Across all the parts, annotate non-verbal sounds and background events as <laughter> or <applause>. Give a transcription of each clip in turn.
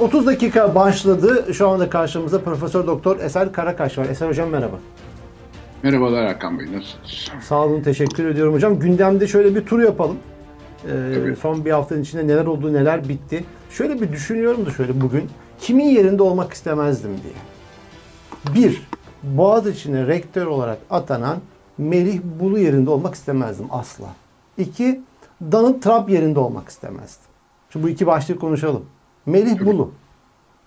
30 dakika başladı. Şu anda karşımızda Profesör Doktor Eser Karakaş var. Eser Hocam merhaba. Merhabalar Erkan Bey, nasılsınız? Sağ olun, teşekkür ediyorum hocam. Gündemde şöyle bir tur yapalım. Ee, son bir haftanın içinde neler oldu, neler bitti. Şöyle bir düşünüyorum da şöyle bugün. Kimin yerinde olmak istemezdim diye. Bir, Boğaziçi'ne rektör olarak atanan Melih Bulu yerinde olmak istemezdim asla. İki, Donald Trump yerinde olmak istemezdim. Şimdi bu iki başlık konuşalım. Melih Bulu,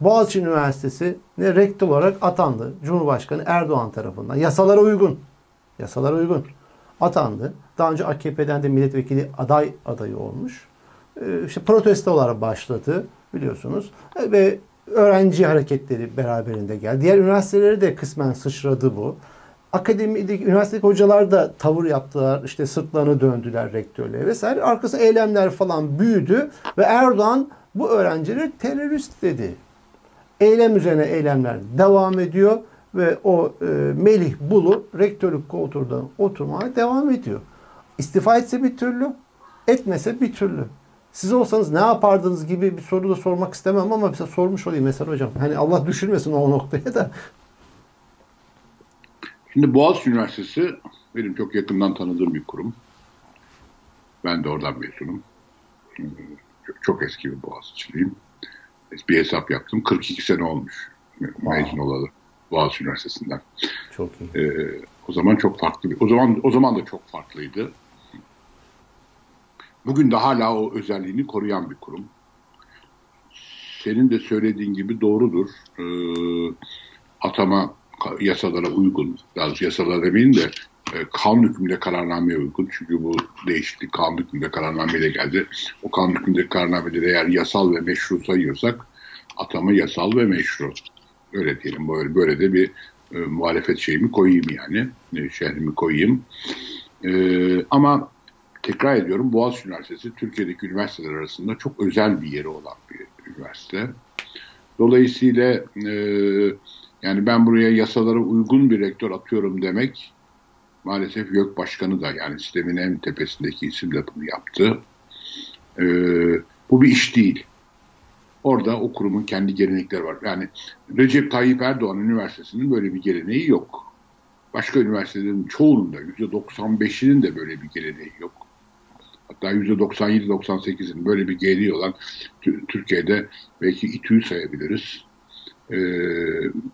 Boğaziçi Üniversitesi ne rektör olarak atandı. Cumhurbaşkanı Erdoğan tarafından. Yasalara uygun. Yasalara uygun. Atandı. Daha önce AKP'den de milletvekili aday adayı olmuş. Ee, işte protestolar başladı biliyorsunuz. Ee, ve öğrenci hareketleri beraberinde geldi. Diğer üniversiteleri de kısmen sıçradı bu. Akademideki, üniversitedeki hocalar da tavır yaptılar. işte sırtlarını döndüler rektörlüğe vesaire. Arkası eylemler falan büyüdü ve Erdoğan bu öğrencileri terörist dedi. Eylem üzerine eylemler devam ediyor ve o e, Melih Bulu rektörlük koltuğundan oturmaya devam ediyor. İstifa etse bir türlü, etmese bir türlü. Siz olsanız ne yapardınız gibi bir soru da sormak istemem ama mesela sormuş olayım mesela hocam. Hani Allah düşürmesin o noktaya da. Şimdi Boğaziçi Üniversitesi benim çok yakından tanıdığım bir kurum. Ben de oradan mezunum. Çok, çok eski bir Boğaziçi'liyim. Bir hesap yaptım. 42 sene olmuş mezun olalı Boğaziçi Üniversitesi'nden. Çok iyi. Ee, o zaman çok farklı bir, o zaman o zaman da çok farklıydı. Bugün de hala o özelliğini koruyan bir kurum. Senin de söylediğin gibi doğrudur. Ee, atama yasalara uygun, yasalara demeyin de kanun hükmünde kararnameye uygun. Çünkü bu değişiklik kanun hükmünde kararnameyle geldi. O kanun hükmünde kararnameleri eğer yasal ve meşru sayıyorsak atama yasal ve meşru. Öyle diyelim böyle, böyle de bir e, muhalefet şeyimi koyayım yani. E, şehrimi koyayım. E, ama tekrar ediyorum Boğaziçi Üniversitesi Türkiye'deki üniversiteler arasında çok özel bir yeri olan bir üniversite. Dolayısıyla e, yani ben buraya yasalara uygun bir rektör atıyorum demek maalesef YÖK Başkanı da yani sistemin en tepesindeki isim de bunu yaptı. E, bu bir iş değil. Orada o kurumun kendi gelenekleri var. Yani Recep Tayyip Erdoğan Üniversitesi'nin böyle bir geleneği yok. Başka üniversitelerin çoğunda %95'inin de böyle bir geleneği yok. Hatta %97-98'in böyle bir geleneği olan Türkiye'de belki İTÜ'yü sayabiliriz. Ee,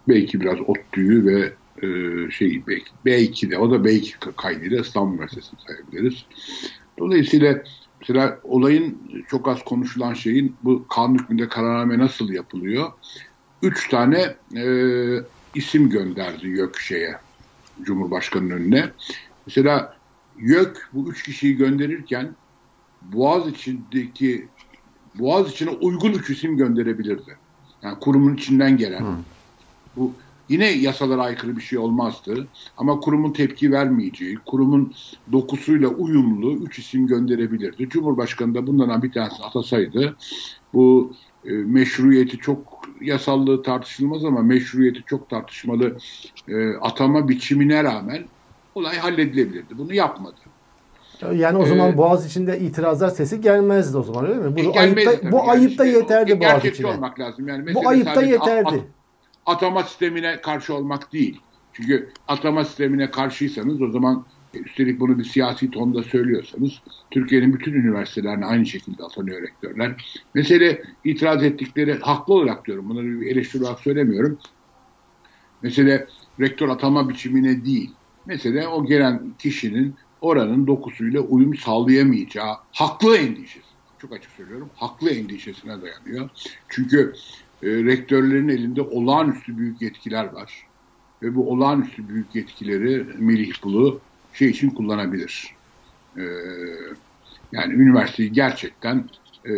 belki biraz ODTÜ'yü ve e, şey belki, belki de o da belki kaydıyla İstanbul Üniversitesi'ni sayabiliriz. Dolayısıyla Mesela olayın çok az konuşulan şeyin bu kanun hükmünde kararname nasıl yapılıyor? Üç tane e, isim gönderdi YÖK şeye, Cumhurbaşkanı'nın önüne. Mesela YÖK bu üç kişiyi gönderirken Boğaz içindeki Boğaz içine uygun üç isim gönderebilirdi. Yani kurumun içinden gelen. Hmm. Bu Yine yasalara aykırı bir şey olmazdı. Ama kurumun tepki vermeyeceği, kurumun dokusuyla uyumlu üç isim gönderebilirdi. Cumhurbaşkanı da bundan bir tanesi atasaydı bu e, meşruiyeti çok yasallığı tartışılmaz ama meşruiyeti çok tartışmalı e, atama biçimine rağmen olay halledilebilirdi. Bunu yapmadı. Yani o zaman ee, Boğaz içinde itirazlar sesi gelmezdi o zaman öyle mi? Bu e, ayıpta, bu yani ayıpta yeterdi Boğaz içine. olmak lazım. Yani bu ayıpta yeterdi. At, atama sistemine karşı olmak değil. Çünkü atama sistemine karşıysanız o zaman üstelik bunu bir siyasi tonda söylüyorsanız Türkiye'nin bütün üniversitelerine aynı şekilde atanıyor rektörler. Mesele itiraz ettikleri haklı olarak diyorum. Bunları bir eleştiri olarak söylemiyorum. Mesele rektör atama biçimine değil. Mesele o gelen kişinin oranın dokusuyla uyum sağlayamayacağı haklı endişesi. Çok açık söylüyorum. Haklı endişesine dayanıyor. Çünkü e, rektörlerin elinde olağanüstü büyük yetkiler var. Ve bu olağanüstü büyük yetkileri Melih Bulu şey için kullanabilir. E, yani üniversiteyi gerçekten e,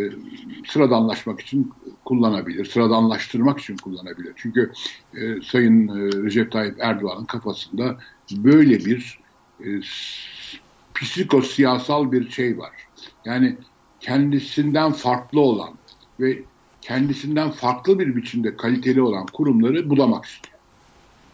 sıradanlaşmak için kullanabilir, sıradanlaştırmak için kullanabilir. Çünkü e, Sayın e, Recep Tayyip Erdoğan'ın kafasında böyle bir e, psikosiyasal bir şey var. Yani kendisinden farklı olan ve kendisinden farklı bir biçimde kaliteli olan kurumları bulamak istiyor.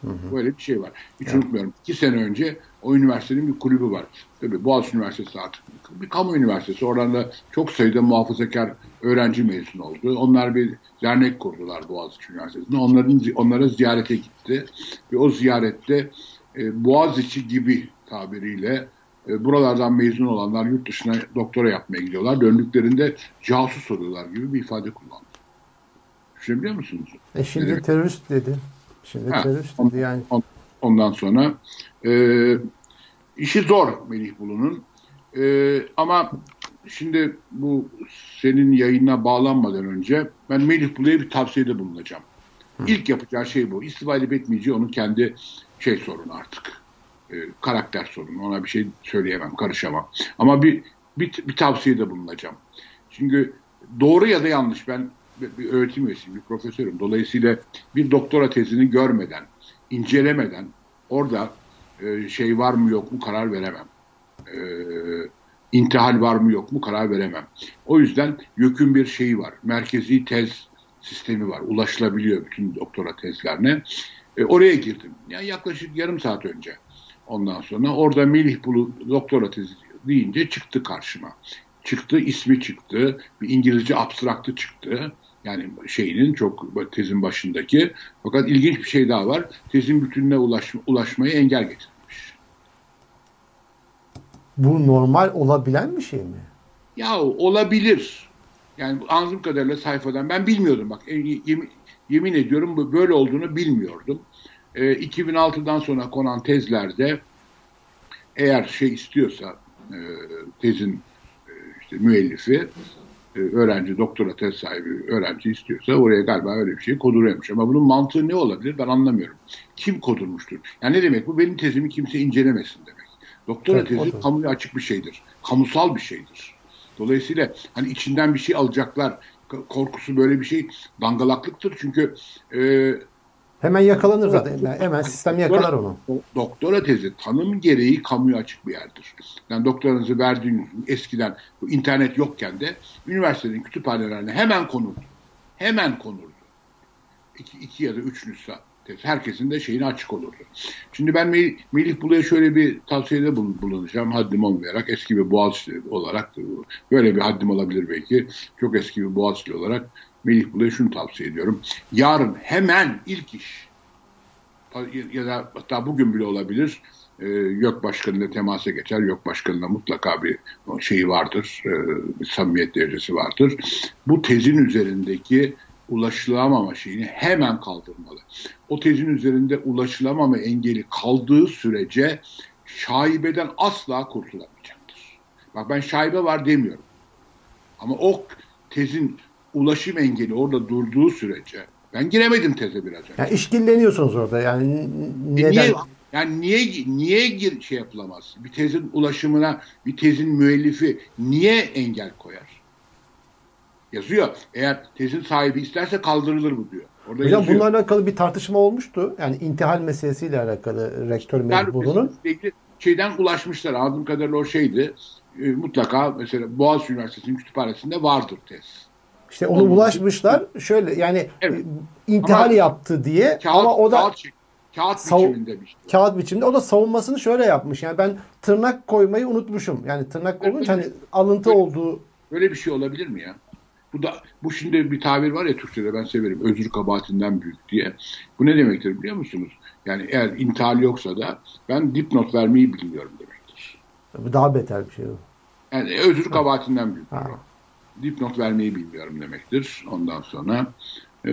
Hı hı. Böyle bir şey var. Hiç evet. unutmuyorum. İki sene önce o üniversitenin bir kulübü var. Tabii Boğaziçi Üniversitesi artık bir kamu üniversitesi. Oradan da çok sayıda muhafazakar öğrenci mezun oldu. Onlar bir dernek kurdular Boğaziçi Üniversitesi'nde. Onların, onlara ziyarete gitti. Ve o ziyarette e, Boğaziçi gibi tabiriyle e, buralardan mezun olanlar yurt dışına doktora yapmaya gidiyorlar. Döndüklerinde casus oluyorlar gibi bir ifade kullandı. Düşünebiliyor musunuz? E şimdi evet. terörist dedi. Şimdi ha, terörist dedi yani. Ondan sonra e, işi zor Melih Bulu'nun. E, ama şimdi bu senin yayına bağlanmadan önce ben Melih Bulu'ya bir tavsiyede bulunacağım. Hı. İlk yapacağı şey bu. İstifa edip etmeyeceği onun kendi şey sorunu artık. E, karakter sorunu. Ona bir şey söyleyemem, karışamam. Ama bir, bir, bir tavsiyede bulunacağım. Çünkü doğru ya da yanlış ben bir öğretim üyesiyim, bir profesörüm. Dolayısıyla bir doktora tezini görmeden, incelemeden orada e, şey var mı yok mu karar veremem. E, intihal var mı yok mu karar veremem. O yüzden YÖK'ün bir şeyi var. Merkezi tez sistemi var. Ulaşılabiliyor bütün doktora tezlerine. E, oraya girdim. Yani yaklaşık yarım saat önce. Ondan sonra orada Melih Bulu doktora tezi deyince çıktı karşıma. Çıktı, ismi çıktı. Bir İngilizce abstraktı çıktı. Yani şeyinin çok tezin başındaki. Fakat ilginç bir şey daha var. Tezin bütününe ulaş, ulaşmayı engel getirmiş. Bu normal olabilen bir şey mi? Ya olabilir. Yani anladığım kadarıyla sayfadan ben bilmiyordum bak yemin, yemin ediyorum böyle olduğunu bilmiyordum. E, 2006'dan sonra konan tezlerde eğer şey istiyorsa e, tezin e, işte müellifi öğrenci, doktora tez sahibi öğrenci istiyorsa oraya galiba öyle bir şey koduruyormuş. Ama bunun mantığı ne olabilir ben anlamıyorum. Kim kodurmuştur? Yani ne demek bu? Benim tezimi kimse incelemesin demek. Doktora evet, tezi kamuya açık bir şeydir. Kamusal bir şeydir. Dolayısıyla hani içinden bir şey alacaklar korkusu böyle bir şey dangalaklıktır. Çünkü e, Hemen yakalanır zaten. Hemen, hemen sistem yakalar onu. Doktora tezi tanım gereği kamuya açık bir yerdir. Yani doktoranızı verdiğiniz eskiden bu internet yokken de üniversitenin kütüphanelerine hemen konurdu. Hemen konurdu. İki, iki ya da üç nüsha tez. Herkesin de şeyini açık olurdu. Şimdi ben Melih Bulu'ya şöyle bir tavsiyede bulunacağım. Haddim olmayarak eski bir Boğaziçi olarak böyle bir haddim olabilir belki. Çok eski bir Boğaziçi olarak Melih Bulu'ya şunu tavsiye ediyorum. Yarın hemen ilk iş ya da hatta bugün bile olabilir e, YÖK Başkanı'yla temasa geçer. YÖK Başkanı'na mutlaka bir şeyi vardır, e, bir samimiyet derecesi vardır. Bu tezin üzerindeki ulaşılamama şeyini hemen kaldırmalı. O tezin üzerinde ulaşılamama engeli kaldığı sürece şaibeden asla kurtulamayacaktır. Bak ben şaibe var demiyorum. Ama o tezin ulaşım engeli orada durduğu sürece ben giremedim teze biraz önce. Yani işkilleniyorsunuz orada yani e neden? Niye, yani niye niye gir şey yapılamaz? Bir tezin ulaşımına bir tezin müellifi niye engel koyar? Yazıyor. Eğer tezin sahibi isterse kaldırılır bu diyor. Orada Hocam yazıyor. bununla alakalı bir tartışma olmuştu. Yani intihal meselesiyle alakalı rektör mecburunun. Şeyden ulaşmışlar. Anladığım kadarıyla o şeydi. E, mutlaka mesela Boğaziçi Üniversitesi'nin kütüphanesinde vardır tez. İşte onu bulaşmışlar. Şöyle yani evet. intihal ama yaptı diye kağıt, ama o da kağıt, kağıt biçiminde bir şey. Kağıt biçiminde. O da savunmasını şöyle yapmış. Yani ben tırnak koymayı unutmuşum. Yani tırnak olunca hani alıntı böyle, olduğu Böyle bir şey olabilir mi ya? Bu da bu şimdi bir tabir var ya Türkçe'de ben severim. Özür kabahatinden büyük diye. Bu ne demektir biliyor musunuz? Yani eğer intihal yoksa da ben dipnot vermeyi bilmiyorum demektir. Daha beter bir şey o. Yani özür kabahatinden büyük. Ha dipnot vermeyi bilmiyorum demektir. Ondan sonra e,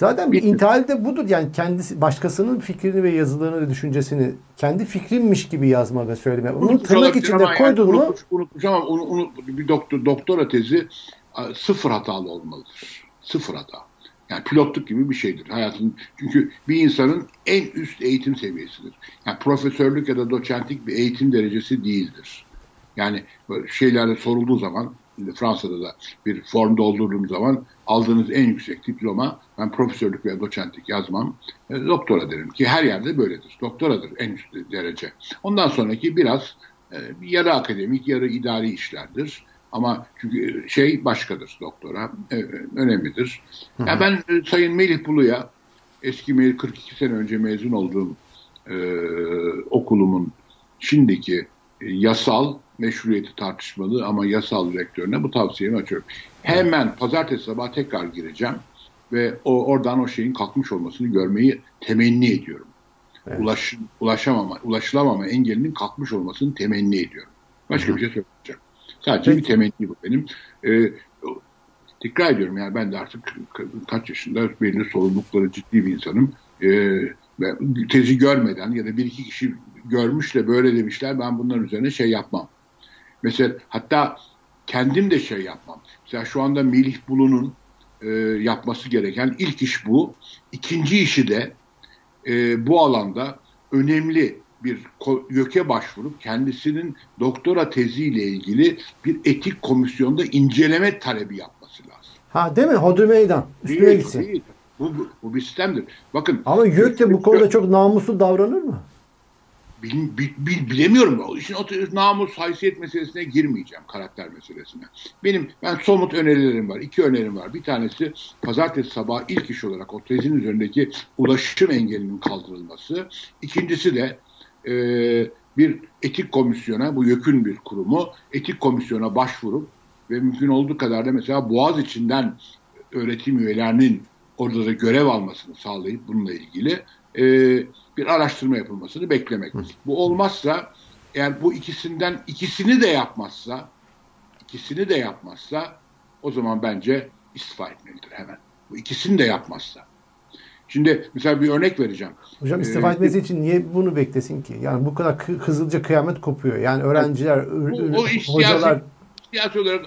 Zaten bir intihal de budur. Yani kendisi başkasının fikrini ve yazılarını ve düşüncesini kendi fikrimmiş gibi yazma ve söyleme. Onu tırnak içinde koydun yani, mu? Unutmuş, unutmuş ama onu, onu, bir doktor, doktora tezi sıfır hatalı olmalıdır. Sıfır hata. Yani pilotluk gibi bir şeydir hayatın. Çünkü bir insanın en üst eğitim seviyesidir. Yani profesörlük ya da doçentlik bir eğitim derecesi değildir. Yani şeylerde sorulduğu zaman Fransa'da da bir form doldurduğum zaman aldığınız en yüksek diploma ben profesörlük veya doçentlik yazmam e, doktora derim ki her yerde böyledir. Doktoradır en üst derece. Ondan sonraki biraz e, yarı akademik yarı idari işlerdir. Ama çünkü şey başkadır doktora. E, önemlidir. Hı hı. Yani ben e, Sayın Melih Bulu'ya eski me- 42 sene önce mezun olduğum e, okulumun şimdiki e, yasal meşruiyeti tartışmalı ama yasal rektörüne bu tavsiyemi açıyorum. Hemen pazartesi sabah tekrar gireceğim ve o oradan o şeyin kalkmış olmasını görmeyi temenni ediyorum. Evet. Ulaş, ulaşamama, ulaşılamama engelinin kalkmış olmasını temenni ediyorum. Başka Hı-hı. bir şey söyleyeceğim. Sadece Peki. bir temenni bu benim. Ee, tekrar ediyorum yani ben de artık kaç yaşında belli sorumlulukları ciddi bir insanım. Ee, tezi görmeden ya da bir iki kişi görmüş de böyle demişler ben bunların üzerine şey yapmam. Mesela hatta kendim de şey yapmam. Mesela şu anda Melih Bulu'nun e, yapması gereken ilk iş bu. İkinci işi de e, bu alanda önemli bir YÖK'e başvurup kendisinin doktora teziyle ilgili bir etik komisyonda inceleme talebi yapması lazım. Ha değil mi? Hodri meydan. Üstüne değil, gitsin. Değil. Bu, bu, bu bir sistemdir. Bakın. Ama YÖK de bu konuda çok namuslu davranır mı? Bil, bil, bil, bilemiyorum. O işin namus, haysiyet meselesine girmeyeceğim. Karakter meselesine. Benim ben somut önerilerim var. İki önerim var. Bir tanesi pazartesi sabah ilk iş olarak o tezin üzerindeki ulaşım engelinin kaldırılması. İkincisi de e, bir etik komisyona, bu YÖK'ün bir kurumu, etik komisyona başvurup ve mümkün olduğu kadar da mesela Boğaz içinden öğretim üyelerinin orada da görev almasını sağlayıp bununla ilgili e, bir araştırma yapılmasını beklemek. Bu olmazsa eğer bu ikisinden ikisini de yapmazsa ikisini de yapmazsa o zaman bence istifa etmelidir hemen. Bu ikisini de yapmazsa. Şimdi mesela bir örnek vereceğim. Hocam istifa ee, etmesi için niye bunu beklesin ki? Yani bu kadar hızlıca kıyamet kopuyor. Yani öğrenciler, bu, o iş hocalar... Siyasi, siyasi olarak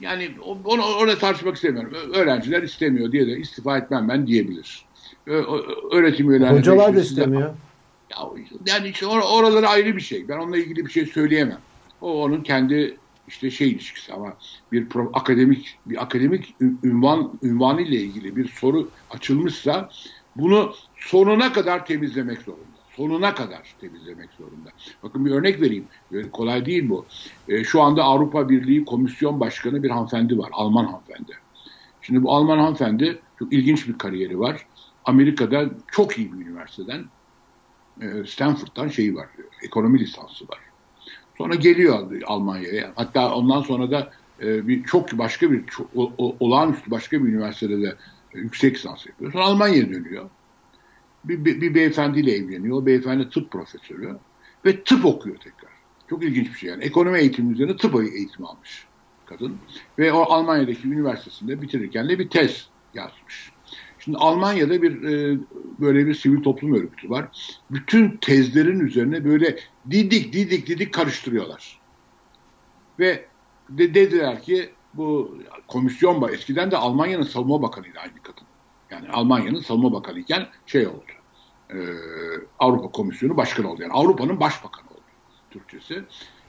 yani onu orada tartışmak istemiyorum. Öğrenciler istemiyor diye de istifa etmem ben diyebilir. Öğretim üyeleri... Hocalar da istemiyor. Ya, yani işte or oraları ayrı bir şey. Ben onunla ilgili bir şey söyleyemem. O onun kendi işte şey ilişkisi ama bir pro, akademik bir akademik ünvan ünvanı ile ilgili bir soru açılmışsa bunu sonuna kadar temizlemek zorunda. Sonuna kadar temizlemek zorunda. Bakın bir örnek vereyim. Kolay değil bu. E, şu anda Avrupa Birliği Komisyon Başkanı bir hanımefendi var. Alman hanımefendi. Şimdi bu Alman hanımefendi çok ilginç bir kariyeri var. Amerika'da çok iyi bir üniversiteden e, Stanford'dan şeyi var. Ekonomi lisansı var. Sonra geliyor Almanya'ya. Hatta ondan sonra da e, bir çok başka bir çok, o, olağanüstü başka bir üniversitede de e, yüksek lisans yapıyor. Sonra Almanya'ya dönüyor. Bir, bir, bir beyefendiyle evleniyor. O beyefendi tıp profesörü ve tıp okuyor tekrar. Çok ilginç bir şey yani. Ekonomi eğitimi üzerine tıp eğitimi almış kadın. Ve o Almanya'daki üniversitesinde bitirirken de bir tez yazmış. Şimdi Almanya'da bir e, böyle bir sivil toplum örgütü var. Bütün tezlerin üzerine böyle didik didik didik karıştırıyorlar. Ve de, dediler ki bu komisyon var. Eskiden de Almanya'nın savunma bakanıydı aynı kadın. Yani Almanya'nın savunma bakanı iken şey oldu. E, Avrupa Komisyonu başkanı oldu. Yani Avrupa'nın başbakanı oldu Türkçesi.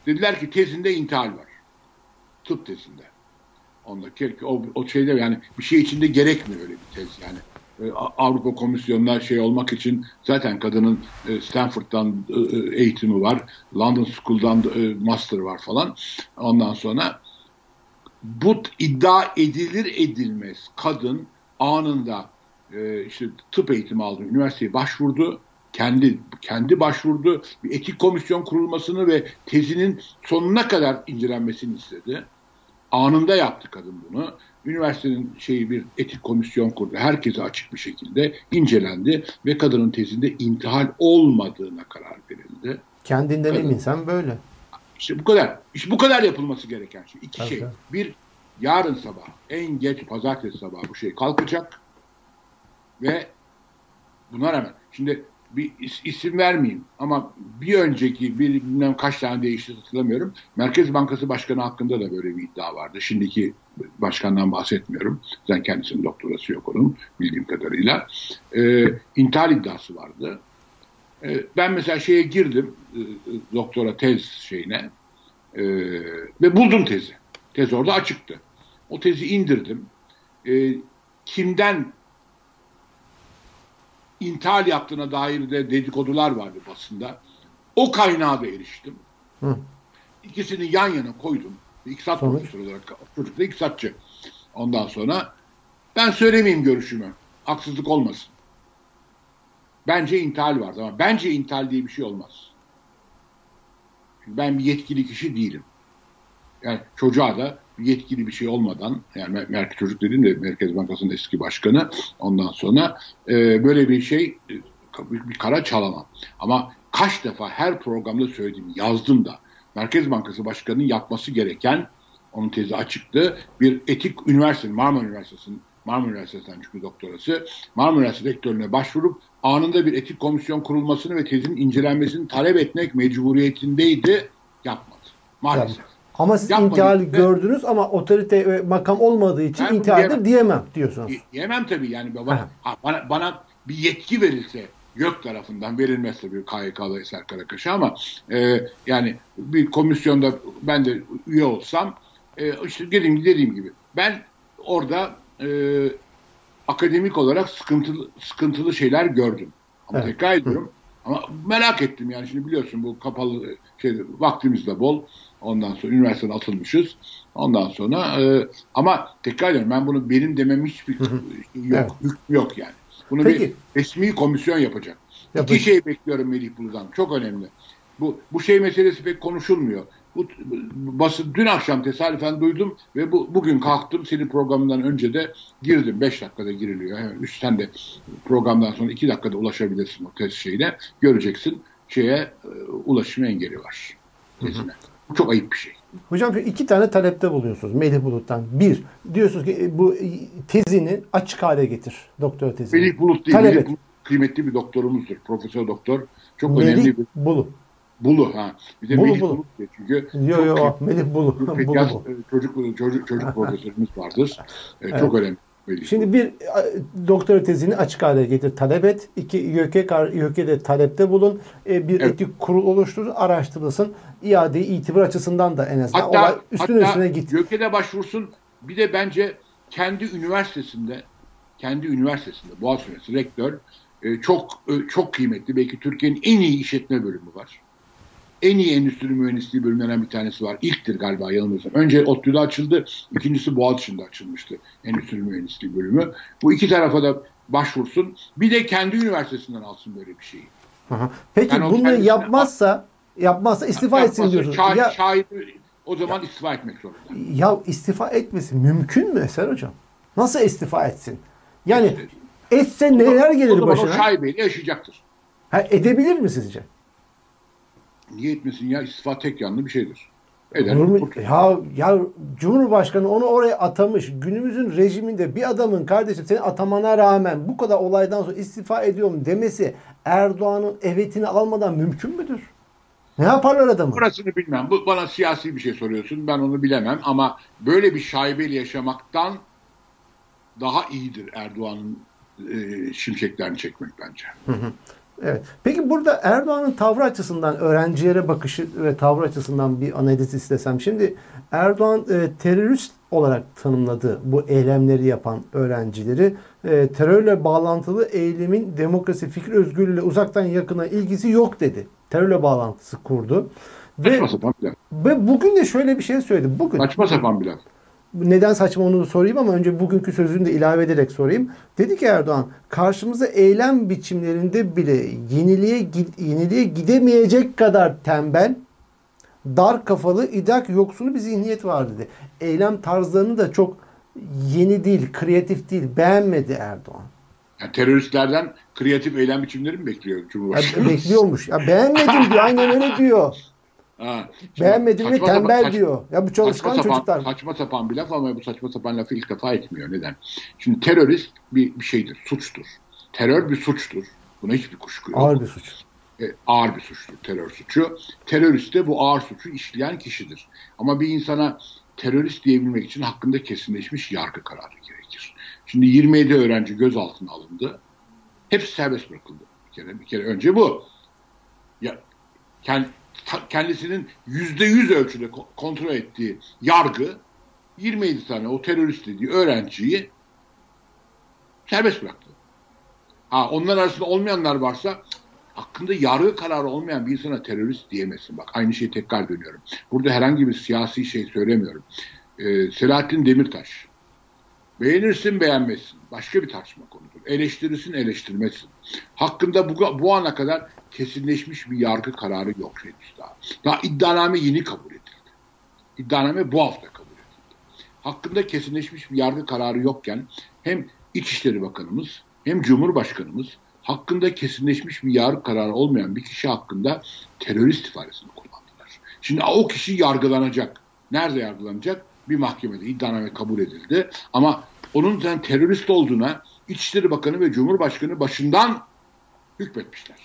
Dediler ki tezinde intihal var. Tıp tezinde. Ondaki o, o şeyde yani bir şey içinde gerekmiyor öyle bir tez yani. E, Avrupa Komisyonu'na şey olmak için zaten kadının e, Stanford'dan e, eğitimi var. London School'dan master var falan. Ondan sonra bu iddia edilir edilmez kadın anında işte tıp eğitimi aldı, üniversiteye başvurdu. Kendi kendi başvurdu. Bir etik komisyon kurulmasını ve tezinin sonuna kadar incelenmesini istedi. Anında yaptı kadın bunu. Üniversitenin şeyi bir etik komisyon kurdu. Herkese açık bir şekilde incelendi ve kadının tezinde intihal olmadığına karar verildi. Kendinden Kadın, eminsen böyle. İşte bu kadar. İşte bu kadar yapılması gereken şey. İki Tabii. şey. Bir, yarın sabah, en geç pazartesi sabah bu şey kalkacak ve buna rağmen şimdi bir isim vermeyeyim ama bir önceki bir bilmem kaç tane değişti hatırlamıyorum. Merkez Bankası Başkanı hakkında da böyle bir iddia vardı. Şimdiki başkandan bahsetmiyorum. Zaten kendisinin doktorası yok onun bildiğim kadarıyla. Ee, intihal iddiası vardı. Ee, ben mesela şeye girdim e, doktora tez şeyine e, ve buldum tezi. Tez orada açıktı. O tezi indirdim. E, kimden intihal yaptığına dair de dedikodular vardı basında. O kaynağa da eriştim. Hı. İkisini yan yana koydum. İktisat Sonra? profesörü olarak çocuk da iktisatçı. Ondan sonra ben söylemeyeyim görüşümü. Haksızlık olmasın. bence intihal vardı ama bence intihal diye bir şey olmaz. Ben bir yetkili kişi değilim. Yani çocuğa da yetkili bir şey olmadan yani Merkez Çocuk dediğim de Merkez Bankası'nın eski başkanı ondan sonra e, böyle bir şey e, bir kara çalamam. Ama kaç defa her programda söyledim yazdım da Merkez Bankası Başkanı'nın yapması gereken onun tezi açıktı. Bir etik üniversite, Marmara Üniversitesi'nin Marmara Üniversitesi'nden çünkü doktorası. Marmara Üniversitesi rektörüne başvurup anında bir etik komisyon kurulmasını ve tezin incelenmesini talep etmek mecburiyetindeydi. Yapmadı. Maalesef. Yapma. Ama siz Yapmadı. intihal de, gördünüz ama otorite ve makam olmadığı için intihaldir diyemem diyorsunuz. Diyemem tabii yani bana, bana, bana bir yetki verilse YÖK tarafından verilmez tabii KYK'lı Eser Karakaş'a ama e, yani bir komisyonda ben de üye olsam e, işte dediğim, dediğim gibi ben orada e, akademik olarak sıkıntılı sıkıntılı şeyler gördüm. Ama evet. tekrar ediyorum. Ama merak ettim yani şimdi biliyorsun bu kapalı şey vaktimiz de bol. Ondan sonra üniversiteden atılmışız. Ondan sonra e, ama tekrar ediyorum ben bunu benim demem hiçbir yok. Evet. Hükmü yok yani. Bunu Peki. bir resmi komisyon yapacak. Yapacak. İki şey bekliyorum Melih Bulu'dan. Çok önemli. Bu, bu şey meselesi pek konuşulmuyor. Bu basın dün akşam tesadüfen duydum ve bu bugün kalktım senin programından önce de girdim. 5 dakikada giriliyor. Hemen üç sen de programdan sonra 2 dakikada ulaşabilirsin o test şeyine. Göreceksin şeye e, ulaşım engeli var. Tezine. Bu çok ayıp bir şey. Hocam iki tane talepte buluyorsunuz Melih Bulut'tan. Bir, diyorsunuz ki e, bu tezini açık hale getir. Doktor tezini. Melih Bulut değil. Talep Melih Bulut kıymetli bir doktorumuzdur. Profesör doktor. Çok Melih önemli bir. Bulut. Bulu ha. Bir de Bulu, Melih Bulu. Bulu diye çünkü. Yok yok Melih <laughs> Bulu. Bulu, Bulu. Çocuk, çocuk, çocuk <laughs> profesörümüz vardır. Ee, evet. Çok önemli. Şimdi bir doktora tezini açık hale getir, talep et. İki, YÖK'e, YÖK'e talepte bulun. E, bir evet. etik kurul oluşturun, araştırılsın. İade itibar açısından da en azından hatta, olay üstüne hatta üstüne git. YÖK'e başvursun. Bir de bence kendi üniversitesinde kendi üniversitesinde Boğaziçi Üniversitesi rektör e, çok e, çok kıymetli. Belki Türkiye'nin en iyi işletme bölümü var en iyi endüstri mühendisliği bölümlerinden bir tanesi var. İlktir galiba yanılmıyorsam. Önce ODTÜ'de açıldı, ikincisi Boğaziçi'nde açılmıştı endüstri mühendisliği bölümü. Bu iki tarafa da başvursun. Bir de kendi üniversitesinden alsın böyle bir şeyi. Aha. Peki yani bunu yapmazsa yapmazsa istifa yani etsin diyorsunuz. Şahit, ya, şahit o zaman ya, istifa etmek zorunda. Ya istifa etmesi mümkün mü Eser Hocam? Nasıl istifa etsin? Yani etse neler gelir o zaman başına? O şaibeyle yaşayacaktır. Ha, edebilir mi sizce? Niye etmesin ya? İstifa tek yanlı bir şeydir. Eder. Ya, ya Cumhurbaşkanı onu oraya atamış. Günümüzün rejiminde bir adamın kardeşim seni atamana rağmen bu kadar olaydan sonra istifa ediyorum demesi Erdoğan'ın evetini almadan mümkün müdür? Ne yaparlar adamı? Burasını bilmem. Bu bana siyasi bir şey soruyorsun. Ben onu bilemem ama böyle bir şaibeyle yaşamaktan daha iyidir Erdoğan'ın e, şimşeklerini çekmek bence. Hı hı. Evet. Peki burada Erdoğan'ın tavrı açısından öğrencilere bakışı ve tavrı açısından bir analiz istesem. Şimdi Erdoğan e, terörist olarak tanımladı bu eylemleri yapan öğrencileri. E, terörle bağlantılı eylemin demokrasi, fikir özgürlüğüyle uzaktan yakına ilgisi yok dedi. Terörle bağlantısı kurdu. Ve, Saçma sapan bir Ve bugün de şöyle bir şey söyledi. Bugün, Saçma sapan bir laf neden saçma onu sorayım ama önce bugünkü sözünü de ilave ederek sorayım. Dedi ki Erdoğan karşımıza eylem biçimlerinde bile yeniliğe, yeniliğe gidemeyecek kadar tembel, dar kafalı, idrak yoksunu bir zihniyet var dedi. Eylem tarzlarını da çok yeni değil, kreatif değil, beğenmedi Erdoğan. Yani teröristlerden kreatif eylem biçimleri mi bekliyor Cumhurbaşkanı? Ya, bekliyormuş. Ya beğenmedim diyor. Aynen öyle diyor. <laughs> Ha, Beğenmedim ve tembel sapan, diyor. Ya bu çalışkan saçma çocuklar. Sapan, saçma sapan bir laf ama bu saçma sapan lafı ilk defa etmiyor. Neden? Şimdi terörist bir, bir şeydir, suçtur. Terör bir suçtur. Buna hiçbir kuşku yok. Ağır bir suç. E, ağır bir suçtur terör suçu. Terörist de bu ağır suçu işleyen kişidir. Ama bir insana terörist diyebilmek için hakkında kesinleşmiş yargı kararı gerekir. Şimdi 27 öğrenci gözaltına alındı. Hepsi serbest bırakıldı. Bir kere, bir kere önce bu. Ya, kendi, kendisinin yüzde yüz ölçüde kontrol ettiği yargı 27 tane o terörist dediği öğrenciyi serbest bıraktı. Ha, onlar arasında olmayanlar varsa hakkında yargı kararı olmayan bir insana terörist diyemezsin. Bak aynı şeyi tekrar dönüyorum. Burada herhangi bir siyasi şey söylemiyorum. Ee, Selahattin Demirtaş Beğenirsin beğenmezsin. Başka bir tartışma konudur. Eleştirirsin eleştirmezsin. Hakkında bu, bu ana kadar kesinleşmiş bir yargı kararı yok henüz daha. Daha iddianame yeni kabul edildi. İddianame bu hafta kabul edildi. Hakkında kesinleşmiş bir yargı kararı yokken hem İçişleri Bakanımız hem Cumhurbaşkanımız hakkında kesinleşmiş bir yargı kararı olmayan bir kişi hakkında terörist ifadesini kullandılar. Şimdi o kişi yargılanacak. Nerede yargılanacak? Bir mahkemede iddianame kabul edildi. Ama onun sen terörist olduğuna İçişleri Bakanı ve Cumhurbaşkanı başından hükmetmişler.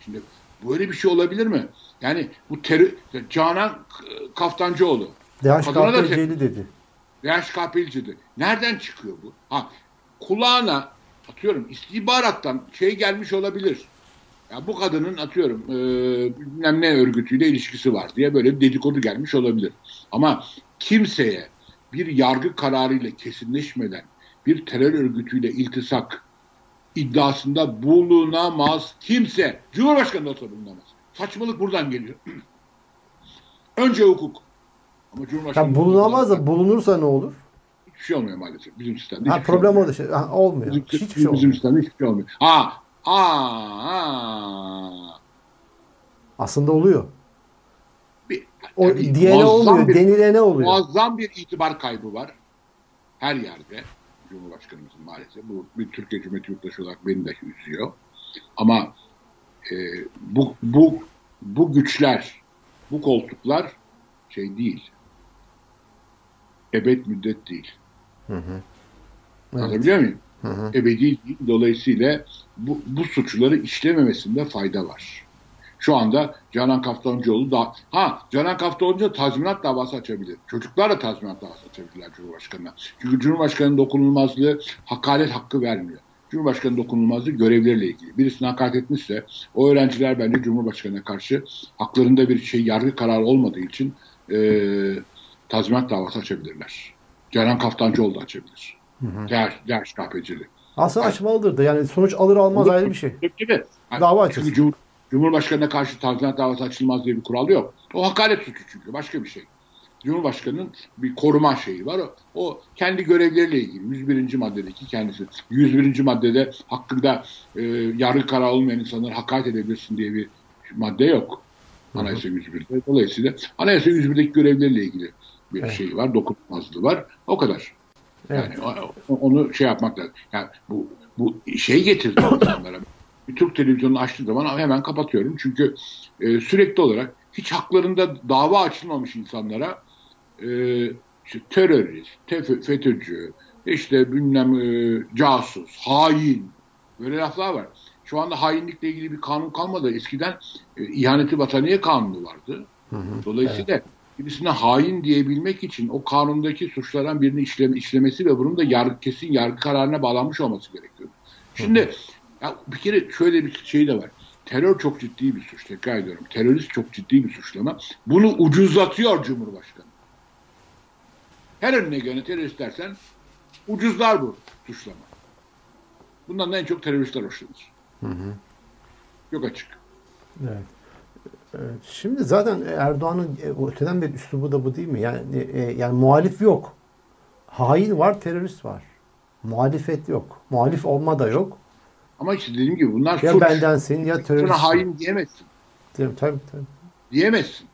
Şimdi böyle bir şey olabilir mi? Yani bu terör, Canan Kaftancıoğlu. DHKPC'li dedi. DHKP'li Nereden çıkıyor bu? Ha, kulağına atıyorum istihbarattan şey gelmiş olabilir. Ya bu kadının atıyorum e, bilmem ne örgütüyle ilişkisi var diye böyle bir dedikodu gelmiş olabilir. Ama kimseye bir yargı kararıyla kesinleşmeden bir terör örgütüyle iltisak iddiasında bulunamaz kimse. Cumhurbaşkanı da olsa bulunamaz. Saçmalık buradan geliyor. <clears throat> Önce hukuk. Ama Cumhurbaşkanı ya bulunamaz da bulunursa ne olur? Hiçbir şey olmuyor maalesef. Bizim sistemde ha, problem şey o işte. Ha, olmuyor. Bizim, hiçbir şey olmuyor. Bizim sistemde hiçbir şey olmuyor. Ha, aa, Aslında oluyor. Bir, o yani diyene olmuyor, bir, denilene oluyor. Muazzam bir itibar kaybı var. Her yerde. Cumhurbaşkanımızın maalesef. Bu bir Türkiye Cumhuriyeti yurttaşı olarak beni de üzüyor. Ama e, bu, bu, bu güçler, bu koltuklar şey değil. Ebed müddet değil. Hı hı. Evet. Anlatabiliyor muyum? Hı hı. Ebedi değil. Dolayısıyla bu, bu suçları işlememesinde fayda var. Şu anda Canan Kaftancıoğlu da ha Canan Kaftancıoğlu tazminat davası açabilir. Çocuklar da tazminat davası açabilirler Cumhurbaşkanı'na. Çünkü Cumhurbaşkanı'nın dokunulmazlığı hakaret hakkı vermiyor. Cumhurbaşkanı dokunulmazlığı görevleriyle ilgili. Birisine hakaret etmişse o öğrenciler bence Cumhurbaşkanı'na karşı haklarında bir şey yargı kararı olmadığı için e, tazminat davası açabilirler. Canan Kaftancıoğlu da açabilir. Hı hı. Değer, değer KPC'li. Aslında açmalıdır da yani sonuç alır almaz ayrı bir şey. Yani, Dava açılsın. Cum Cumhurbaşkanına karşı tazminat davası açılmaz diye bir kural yok. O hakaret suçu çünkü başka bir şey. Cumhurbaşkanının bir koruma şeyi var. O, o kendi görevleriyle ilgili. 101. maddedeki kendisi. 101. maddede hakkında e, yargı kararı olmayan insanları hakaret edebilirsin diye bir madde yok. Anayasa 101'de. Dolayısıyla Anayasa 101'deki görevleriyle ilgili bir evet. şey var. Dokunulmazlığı var. O kadar. Evet. Yani onu şey yapmak lazım. Yani bu, bu şey getirdi <coughs> insanlara. Bir Türk televizyonunu açtığı zaman hemen kapatıyorum. Çünkü e, sürekli olarak hiç haklarında dava açılmamış insanlara e, işte terörist, tef- FETÖ'cü, işte bilmem e, casus, hain böyle laflar var. Şu anda hainlikle ilgili bir kanun kalmadı. Eskiden e, ihaneti vataniye kanunu vardı. Hı hı, Dolayısıyla evet. birisine hain diyebilmek için o kanundaki suçlardan birini işleme, işlemesi ve bunun da yargı, kesin yargı kararına bağlanmış olması gerekiyor. Şimdi hı hı. Ya bir kere şöyle bir şey de var. Terör çok ciddi bir suç. Tekrar ediyorum. Terörist çok ciddi bir suçlama. Bunu ucuzlatıyor Cumhurbaşkanı. Her önüne gelen terörist dersen ucuzlar bu suçlama. Bundan da en çok teröristler hoşlanır. Hı hı. Yok açık. Evet. Evet. Şimdi zaten Erdoğan'ın e, öteden bir üslubu da bu değil mi? Yani e, yani muhalif yok. Hain var, terörist var. Muhalefet yok. Muhalif olma da yok. Ama işte dediğim gibi bunlar ya suç. bendensin ya terörist. Sana hain diyemezsin. Tabii tabii. tabii. Diyemezsin.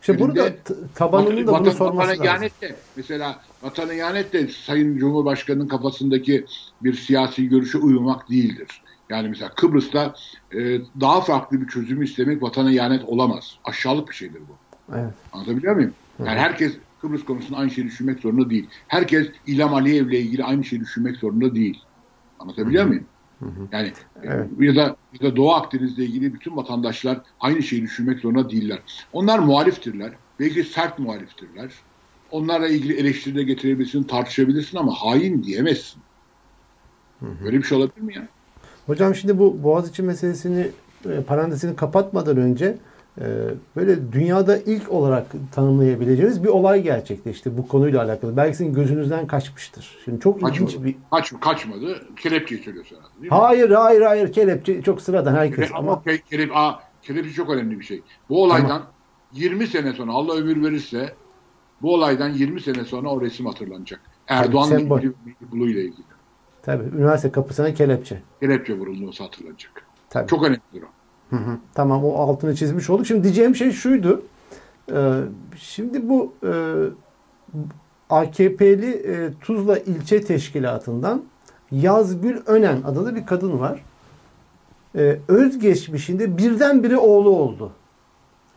İşte burada tabanının da bunu sorması lazım. Ihanet de, mesela vatana ihanet de Sayın Cumhurbaşkanı'nın kafasındaki bir siyasi görüşe uyumak değildir. Yani mesela Kıbrıs'ta e, daha farklı bir çözüm istemek vatana ihanet olamaz. Aşağılık bir şeydir bu. Evet. Anlatabiliyor muyum? Yani herkes Kıbrıs konusunda aynı şeyi düşünmek zorunda değil. Herkes İlham Aliyev'le ilgili aynı şeyi düşünmek zorunda değil. Anlatabiliyor muyum? Hı hı. Yani evet. ya da ya da Doğu Akdeniz'le ilgili bütün vatandaşlar aynı şeyi düşünmek zorunda değiller. Onlar muhaliftirler. Belki sert muhaliftirler. Onlarla ilgili eleştiride getirebilirsin, tartışabilirsin ama hain diyemezsin. Hı hı. Böyle bir şey olabilir mi ya? Hocam şimdi bu Boğaziçi meselesini e, parantezini kapatmadan önce e, böyle dünyada ilk olarak tanımlayabileceğimiz bir olay gerçekleşti bu konuyla alakalı. Belki sizin gözünüzden kaçmıştır. Şimdi çok kaçmadı. ilginç bir... Kaç, kaçmadı. Kelepçe söylüyorsun herhalde değil mi? Hayır hayır hayır. Kelepçe çok sıradan herkes. Ama, ama... Kelep, aa, kelepçe çok önemli bir şey. Bu olaydan tamam. 20 sene sonra Allah ömür verirse Bu olaydan 20 sene sonra o resim hatırlanacak. Bulu ile ilgili. Tabii. Üniversite kapısına kelepçe. Kelepçe vurulması hatırlanacak. Tabii. Çok önemlidir o. Hı hı. Tamam o altını çizmiş olduk. Şimdi diyeceğim şey şuydu. Ee, şimdi bu e, AKP'li e, Tuzla ilçe teşkilatından Yazgül Önen adında bir kadın var. Ee, özgeçmişinde birdenbire oğlu oldu.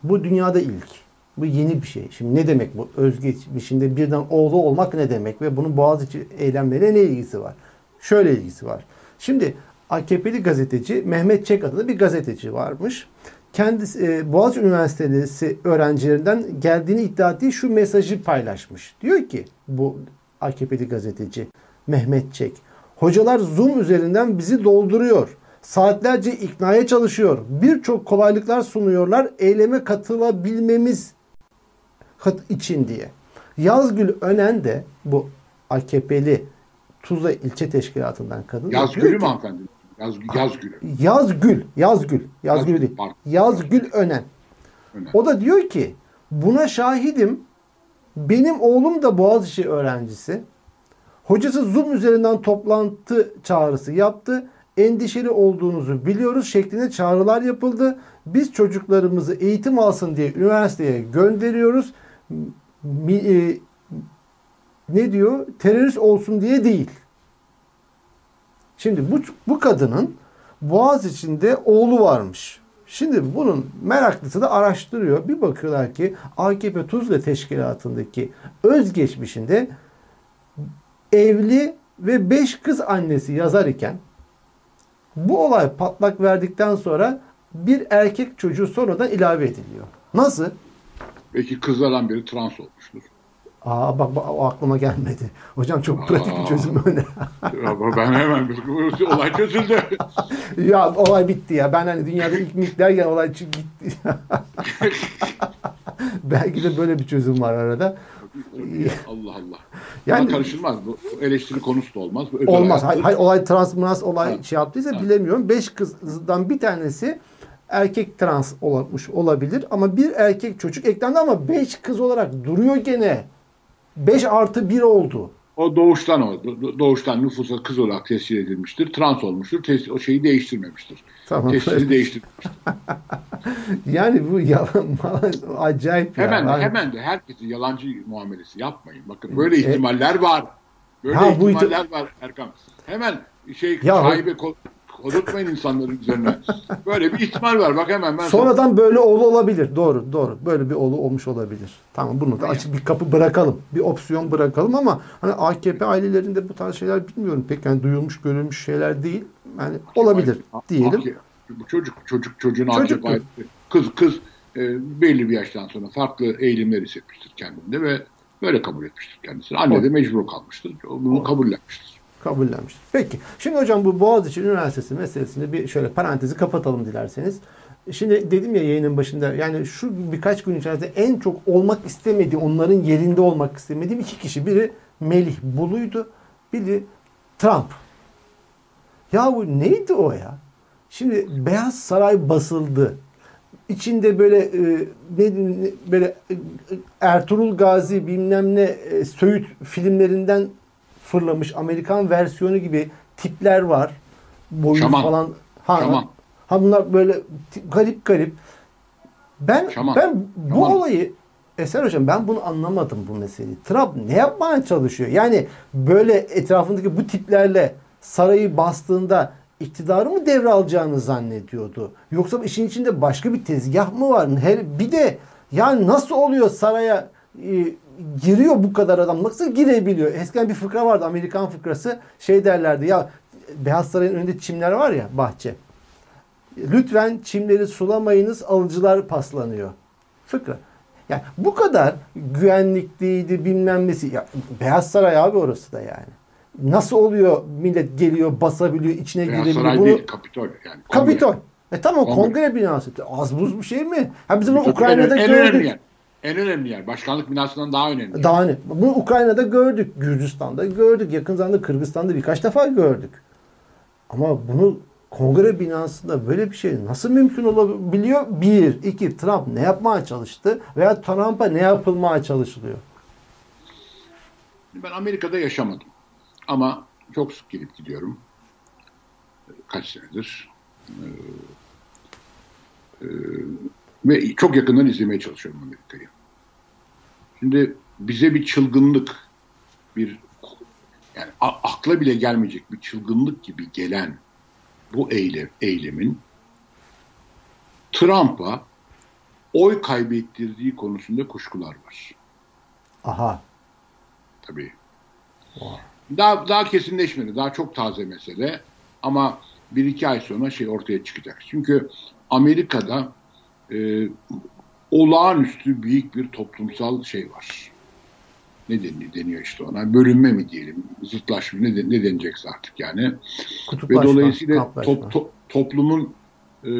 Bu dünyada ilk. Bu yeni bir şey. Şimdi ne demek bu? Özgeçmişinde birden oğlu olmak ne demek? Ve bunun Boğaziçi eylemleriyle ne ilgisi var? Şöyle ilgisi var. Şimdi AKP'li gazeteci Mehmet Çek adında bir gazeteci varmış. Kendisi e, Boğaziçi Üniversitesi öğrencilerinden geldiğini iddia ettiği şu mesajı paylaşmış. Diyor ki bu AKP'li gazeteci Mehmet Çek. Hocalar Zoom üzerinden bizi dolduruyor. Saatlerce iknaya çalışıyor. Birçok kolaylıklar sunuyorlar. Eyleme katılabilmemiz kat- için diye. Yazgül Önen de bu AKP'li Tuzla ilçe teşkilatından kadın. Yaz ki- mü hanımefendi? Yaz, yaz. Yazgül, Yazgül, Yazgül Yazgül, değil. pardon. Yazgül Önen. Önen. O da diyor ki buna şahidim. Benim oğlum da Boğaziçi öğrencisi. Hocası Zoom üzerinden toplantı çağrısı yaptı. Endişeli olduğunuzu biliyoruz şeklinde çağrılar yapıldı. Biz çocuklarımızı eğitim alsın diye üniversiteye gönderiyoruz. Ne diyor? Terörist olsun diye değil. Şimdi bu, bu kadının Boğaz içinde oğlu varmış. Şimdi bunun meraklısı da araştırıyor. Bir bakıyorlar ki AKP Tuzla Teşkilatı'ndaki özgeçmişinde evli ve beş kız annesi yazar iken bu olay patlak verdikten sonra bir erkek çocuğu sonradan ilave ediliyor. Nasıl? Belki kızlardan biri trans olmuştur. Aa bak, bak o aklıma gelmedi. Hocam çok pratik bir Aa. çözüm öne. Ama ben hemen olay çözüldü. <laughs> ya olay bitti ya. Ben hani dünyada ilk milk derken olay gitti. <laughs> Belki de böyle bir çözüm var arada. Allah Allah. Yani- Yani karışılmaz. Bu eleştiri konusu da olmaz. Bu Olmaz. Hayır, hayır, olay trans mınas olay Ha. şey yaptıysa Ha. bilemiyorum. Beş kızdan bir tanesi erkek trans olmuş olabilir ama bir erkek çocuk eklendi ama beş kız olarak duruyor gene. Beş artı bir oldu. O doğuştan o. Do- Doğuştan nüfusa kız olarak tescil edilmiştir. Trans olmuştur. Tes- o şeyi değiştirmemiştir. Tamam. Tescili değiştirmemiştir. <laughs> Yani bu yalan acayip ya. Hemen de, hemen de herkese yalancı muamelesi yapmayın. Bakın böyle ihtimaller var. Böyle E- Ha, bu ihtimaller var Erkan. Hemen şey Ya- sahibi kodurtmayın insanların üzerine. Böyle bir ihtimal var. Bak hemen ben sana- Sonradan böyle oğlu olabilir. Doğru, doğru. Böyle bir oğlu olmuş olabilir. Tamam bunu da açık bir kapı bırakalım. Bir opsiyon bırakalım ama hani AKP ailelerinde bu tarz şeyler bilmiyorum. Pek yani duyulmuş, görülmüş şeyler değil. Yani olabilir diyelim. Bu çocuk çocuk çocuğun Çocuktur. AKP kız kız e, belli bir yaştan sonra farklı eğilimler hissetmiştir kendinde ve böyle kabul etmiştir kendisini. Anne de mecbur kalmıştır. Bunu kabullenmiştir. Kabullenmiştir. Peki. Şimdi hocam bu Boğaziçi Üniversitesi meselesinde bir şöyle parantezi kapatalım dilerseniz. Şimdi dedim ya yayının başında yani şu birkaç gün içerisinde en çok olmak istemediği, onların yerinde olmak istemediğim iki kişi. Biri Melih Bulu'ydu. Biri Trump. Ya bu neydi o ya? Şimdi Beyaz Saray basıldı. İçinde böyle e, ne- böyle e, Ertuğrul Gazi bilmem ne e, Söğüt filmlerinden fırlamış Amerikan versiyonu gibi tipler var. Boyu Şaman. falan. Ha, Şaman. ha bunlar böyle garip garip. Ben Şaman. ben bu Şaman. olayı Eser Hocam ben bunu anlamadım bu meseleyi. Trump ne yapmaya çalışıyor? Yani böyle etrafındaki bu tiplerle sarayı bastığında iktidarı mı devralacağını zannediyordu? Yoksa işin içinde başka bir tezgah mı var? Her, bir de yani nasıl oluyor saraya e, giriyor bu kadar adam? Nasıl girebiliyor? Eskiden bir fıkra vardı Amerikan fıkrası. Şey derlerdi ya Beyaz Saray'ın önünde çimler var ya bahçe. Lütfen çimleri sulamayınız alıcılar paslanıyor. Fıkra. Yani bu kadar güvenlikliydi bilmem nesi. Ya, Beyaz Saray abi orası da yani. Nasıl oluyor millet geliyor basabiliyor içine Beyaz girebiliyor. Saray Bunu... değil, Kapitol yani. Kongre. Kapitol. E tamam Kongre. kongre binası. Az buz bir şey mi? Ha bizim Tabii Ukrayna'da en, en gördük. yer. En önemli yer. Başkanlık binasından daha önemli. Daha ne? Bunu Ukrayna'da gördük. Gürcistan'da gördük. Yakın zamanda Kırgızistan'da birkaç defa gördük. Ama bunu kongre binasında böyle bir şey nasıl mümkün olabiliyor? Bir. iki Trump ne yapmaya çalıştı? Veya Trump'a ne yapılmaya çalışılıyor? Ben Amerika'da yaşamadım. Ama çok sık gelip gidiyorum. Kaç senedir. Ee, e, ve çok yakından izlemeye çalışıyorum Amerika'yı. Şimdi bize bir çılgınlık, bir yani akla bile gelmeyecek bir çılgınlık gibi gelen bu eylem, eylemin Trump'a oy kaybettirdiği konusunda kuşkular var. Aha. Tabii. Wow. Daha, daha kesinleşmedi. Daha çok taze mesele. Ama bir iki ay sonra şey ortaya çıkacak. Çünkü Amerika'da e, olağanüstü büyük bir toplumsal şey var. Ne deniyor, deniyor işte ona? Bölünme mi diyelim, zıtlaşma ne, ne denecekse artık yani. Ve dolayısıyla top, to, toplumun e,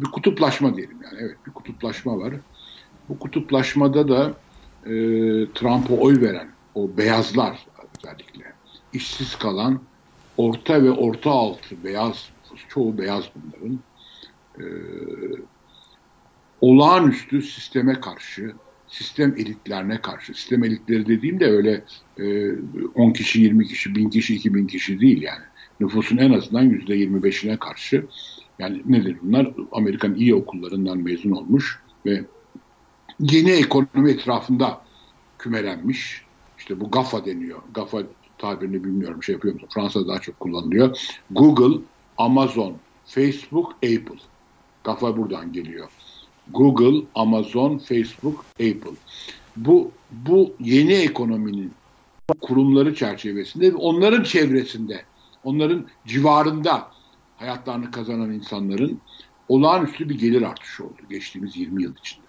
bir kutuplaşma diyelim yani. Evet bir kutuplaşma var. Bu kutuplaşmada da e, Trump'a oy veren o beyazlar özellikle işsiz kalan orta ve orta altı beyaz çoğu beyaz bunların e, olağanüstü sisteme karşı sistem elitlerine karşı sistem elitleri dediğimde öyle e, 10 kişi 20 kişi 1000 kişi 2000 kişi değil yani nüfusun en azından %25'ine karşı yani nedir bunlar Amerikan iyi okullarından mezun olmuş ve yeni ekonomi etrafında kümelenmiş işte bu GAFA deniyor GAFA tabirini bilmiyorum şey yapıyor musun? Fransa'da daha çok kullanılıyor. Google, Amazon, Facebook, Apple. Kafa buradan geliyor. Google, Amazon, Facebook, Apple. Bu bu yeni ekonominin kurumları çerçevesinde onların çevresinde, onların civarında hayatlarını kazanan insanların olağanüstü bir gelir artışı oldu geçtiğimiz 20 yıl içinde.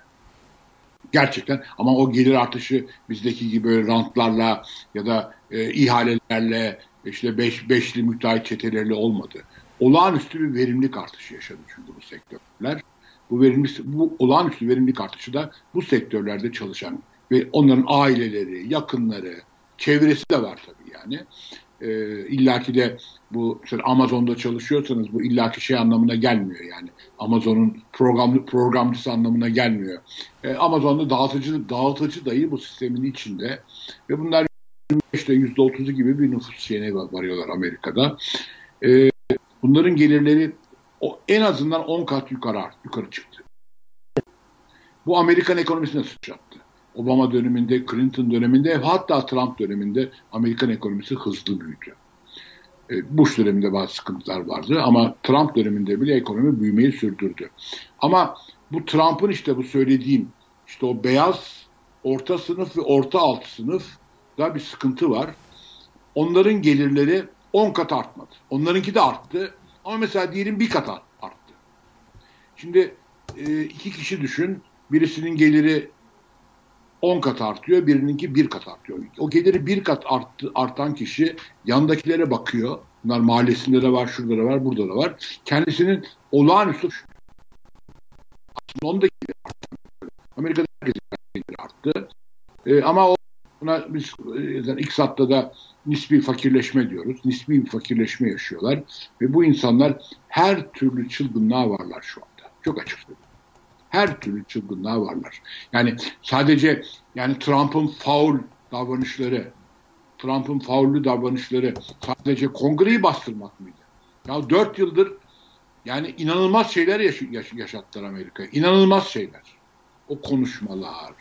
Gerçekten ama o gelir artışı bizdeki gibi böyle rantlarla ya da e, ihalelerle işte beş, beşli müteahhit çeteleriyle olmadı. Olağanüstü bir verimlilik artışı yaşadı çünkü bu sektörler. Bu verimli, bu olağanüstü verimlilik artışı da bu sektörlerde çalışan ve onların aileleri, yakınları, çevresi de var tabii yani e, illaki de bu işte Amazon'da çalışıyorsanız bu illaki şey anlamına gelmiyor yani. Amazon'un programlı programcısı anlamına gelmiyor. E, Amazon'da dağıtıcı dağıtıcı dayı bu sistemin içinde ve bunlar işte yüzde otuzu gibi bir nüfus şeyine varıyorlar Amerika'da. E, bunların gelirleri o, en azından 10 kat yukarı yukarı çıktı. Bu Amerikan ekonomisine sıçrattı. Obama döneminde, Clinton döneminde hatta Trump döneminde Amerikan ekonomisi hızlı büyüdü. E, Bush döneminde bazı sıkıntılar vardı ama Trump döneminde bile ekonomi büyümeyi sürdürdü. Ama bu Trump'ın işte bu söylediğim işte o beyaz orta sınıf ve orta alt sınıf da bir sıkıntı var. Onların gelirleri 10 kat artmadı. Onlarınki de arttı ama mesela diyelim bir kat arttı. Şimdi e, iki kişi düşün. Birisinin geliri 10 kat artıyor, birininki 1 kat artıyor. O geliri 1 kat arttı, artan kişi yandakilere bakıyor. Bunlar mahallesinde de var, şurada da var, burada da var. Kendisinin olağanüstü aslında onda geliri arttı. Amerika'da herkesin geliri arttı. E, ama o buna biz yani iktisatta da nispi fakirleşme diyoruz. Nispi bir fakirleşme yaşıyorlar. Ve bu insanlar her türlü çılgınlığa varlar şu anda. Çok açık söylüyorum her türlü çılgınlığa varlar. Yani sadece yani Trump'ın faul davranışları, Trump'ın faullü davranışları sadece kongreyi bastırmak mıydı? Ya dört yıldır yani inanılmaz şeyler yaş yaş yaşattılar Amerika. İnanılmaz şeyler. O konuşmalar,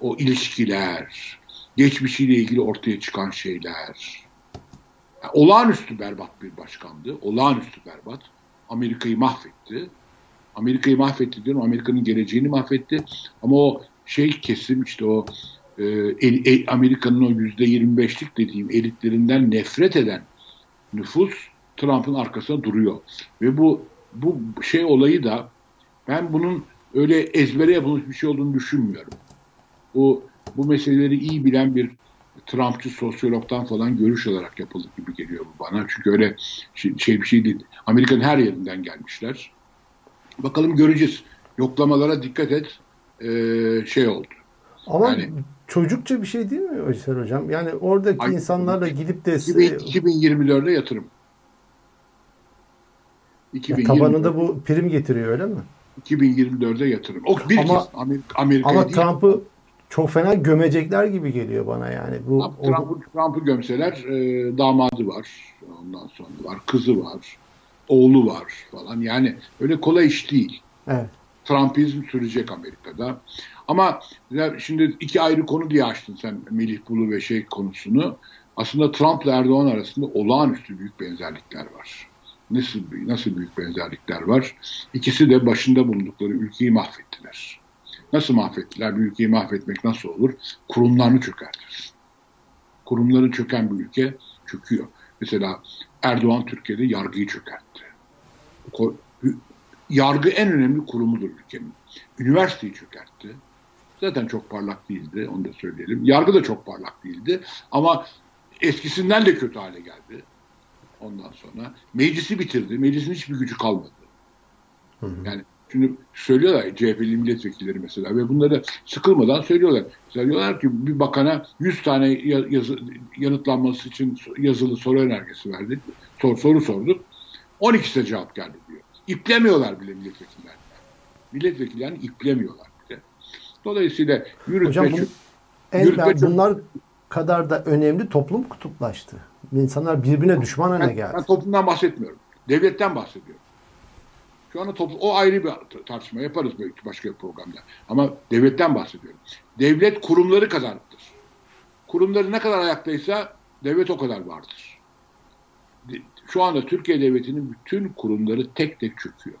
o ilişkiler, geçmişiyle ilgili ortaya çıkan şeyler. Yani olağanüstü berbat bir başkandı. Olağanüstü berbat. Amerika'yı mahvetti. Amerika'yı mahvetti diyorum. Amerika'nın geleceğini mahvetti. Ama o şey kesim işte o e, e, Amerika'nın o yüzde 25'lik dediğim elitlerinden nefret eden nüfus Trump'ın arkasında duruyor. Ve bu bu şey olayı da ben bunun öyle ezbere yapılmış bir şey olduğunu düşünmüyorum. Bu bu meseleleri iyi bilen bir Trumpçı sosyologdan falan görüş olarak yapıldı gibi geliyor bu bana. Çünkü öyle şey, şey bir şey değil. Amerika'nın her yerinden gelmişler. Bakalım göreceğiz. Yoklamalara dikkat et. Ee, şey oldu. Ama yani, çocukça bir şey değil mi Özer Hocam? Yani oradaki ay, insanlarla gidip de... 2024'de yatırım. 2020, tabanında bu prim getiriyor öyle mi? 2024'de yatırım. O bir ama, kez Amerika, Amerika ama Trump'ı çok fena gömecekler gibi geliyor bana yani. Bu Trump'ı Trump gömseler e, damadı var. Ondan sonra var. Kızı var. Oğlu var falan. Yani öyle kolay iş değil. Evet. Trumpizm sürecek Amerika'da. Ama şimdi iki ayrı konu diye açtın sen Melih Bulu ve şey konusunu. Aslında Trump ile Erdoğan arasında olağanüstü büyük benzerlikler var. Nasıl nasıl büyük benzerlikler var? İkisi de başında bulundukları ülkeyi mahvettiler. Nasıl mahvettiler? Bir ülkeyi mahvetmek nasıl olur? Kurumlarını çökertir. Kurumları çöken bir ülke çöküyor. Mesela Erdoğan Türkiye'de yargıyı çökertti. Yargı en önemli kurumudur ülkenin. Üniversiteyi çökertti. Zaten çok parlak değildi, onu da söyleyelim. Yargı da çok parlak değildi ama eskisinden de kötü hale geldi. Ondan sonra meclisi bitirdi. Meclisin hiçbir gücü kalmadı. Hı hı. Yani Şimdi söylüyorlar CHP'li milletvekilleri mesela ve bunları sıkılmadan söylüyorlar. Mesela diyorlar ki bir bakana 100 tane yazı, yanıtlanması için yazılı soru önergesi verdik. Sor, soru sorduk. 12'sine cevap geldi diyor. İplemiyorlar bile milletvekillerini. Milletvekillerini iplemiyorlar bile. Dolayısıyla yürütme... Hocam bu, en, yürütme çok... bunlar kadar da önemli toplum kutuplaştı. İnsanlar birbirine düşman haline geldi. Ben toplumdan bahsetmiyorum. Devletten bahsediyorum. Şu anda toplu, o ayrı bir tartışma yaparız belki başka bir programda. Ama devletten bahsediyorum. Devlet kurumları kadardır. Kurumları ne kadar ayaktaysa devlet o kadar vardır. Şu anda Türkiye Devleti'nin bütün kurumları tek tek çöküyor.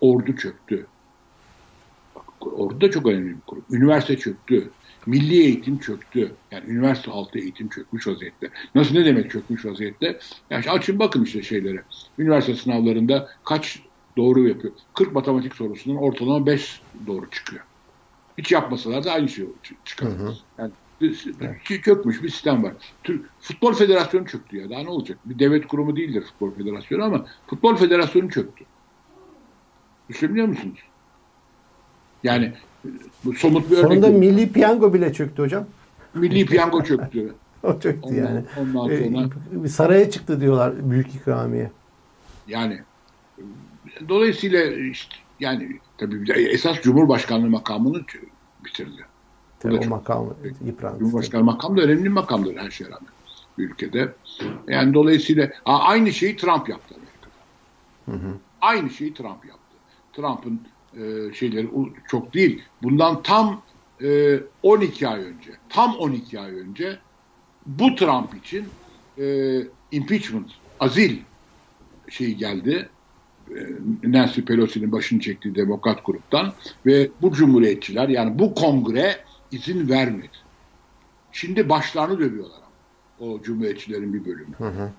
Ordu çöktü. ordu da çok önemli bir kurum. Üniversite çöktü. Milli eğitim çöktü. Yani üniversite altı eğitim çökmüş vaziyette. Nasıl ne demek çökmüş vaziyette? Yani açın bakın işte şeylere. Üniversite sınavlarında kaç doğru yapıyor. 40 matematik sorusundan ortalama 5 doğru çıkıyor. Hiç yapmasalar da aynı şey çıkar. Hı hı. Yani evet. kökmüş bir sistem var. Türk Futbol Federasyonu çöktü ya. Daha ne olacak? Bir devlet kurumu değildir Futbol Federasyonu ama Futbol Federasyonu çöktü. Düşünebiliyor musunuz? Yani bu somut bir örnek. Sonunda Milli Piyango bile çöktü hocam. Milli Piyango çöktü. <laughs> o çöktü ondan, yani. Ondan sonra. Ee, saraya çıktı diyorlar büyük ikramiye. Yani Dolayısıyla işte yani tabii esas Cumhurbaşkanlığı makamını bitirdi. Tabii o makam yıprandı. Cumhurbaşkanı makam da önemli makamdır her şeye rağmen ülkede. Yani dolayısıyla aynı şeyi Trump yaptı Amerika'da. Hı hı. Aynı şeyi Trump yaptı. Trump'ın e, şeyleri çok değil. Bundan tam e, 12 ay önce, tam 12 ay önce bu Trump için e, impeachment, azil şeyi geldi Nancy Pelosi'nin başını çektiği demokrat gruptan ve bu cumhuriyetçiler yani bu kongre izin vermedi. Şimdi başlarını dövüyorlar o cumhuriyetçilerin bir bölümü. Hı hı.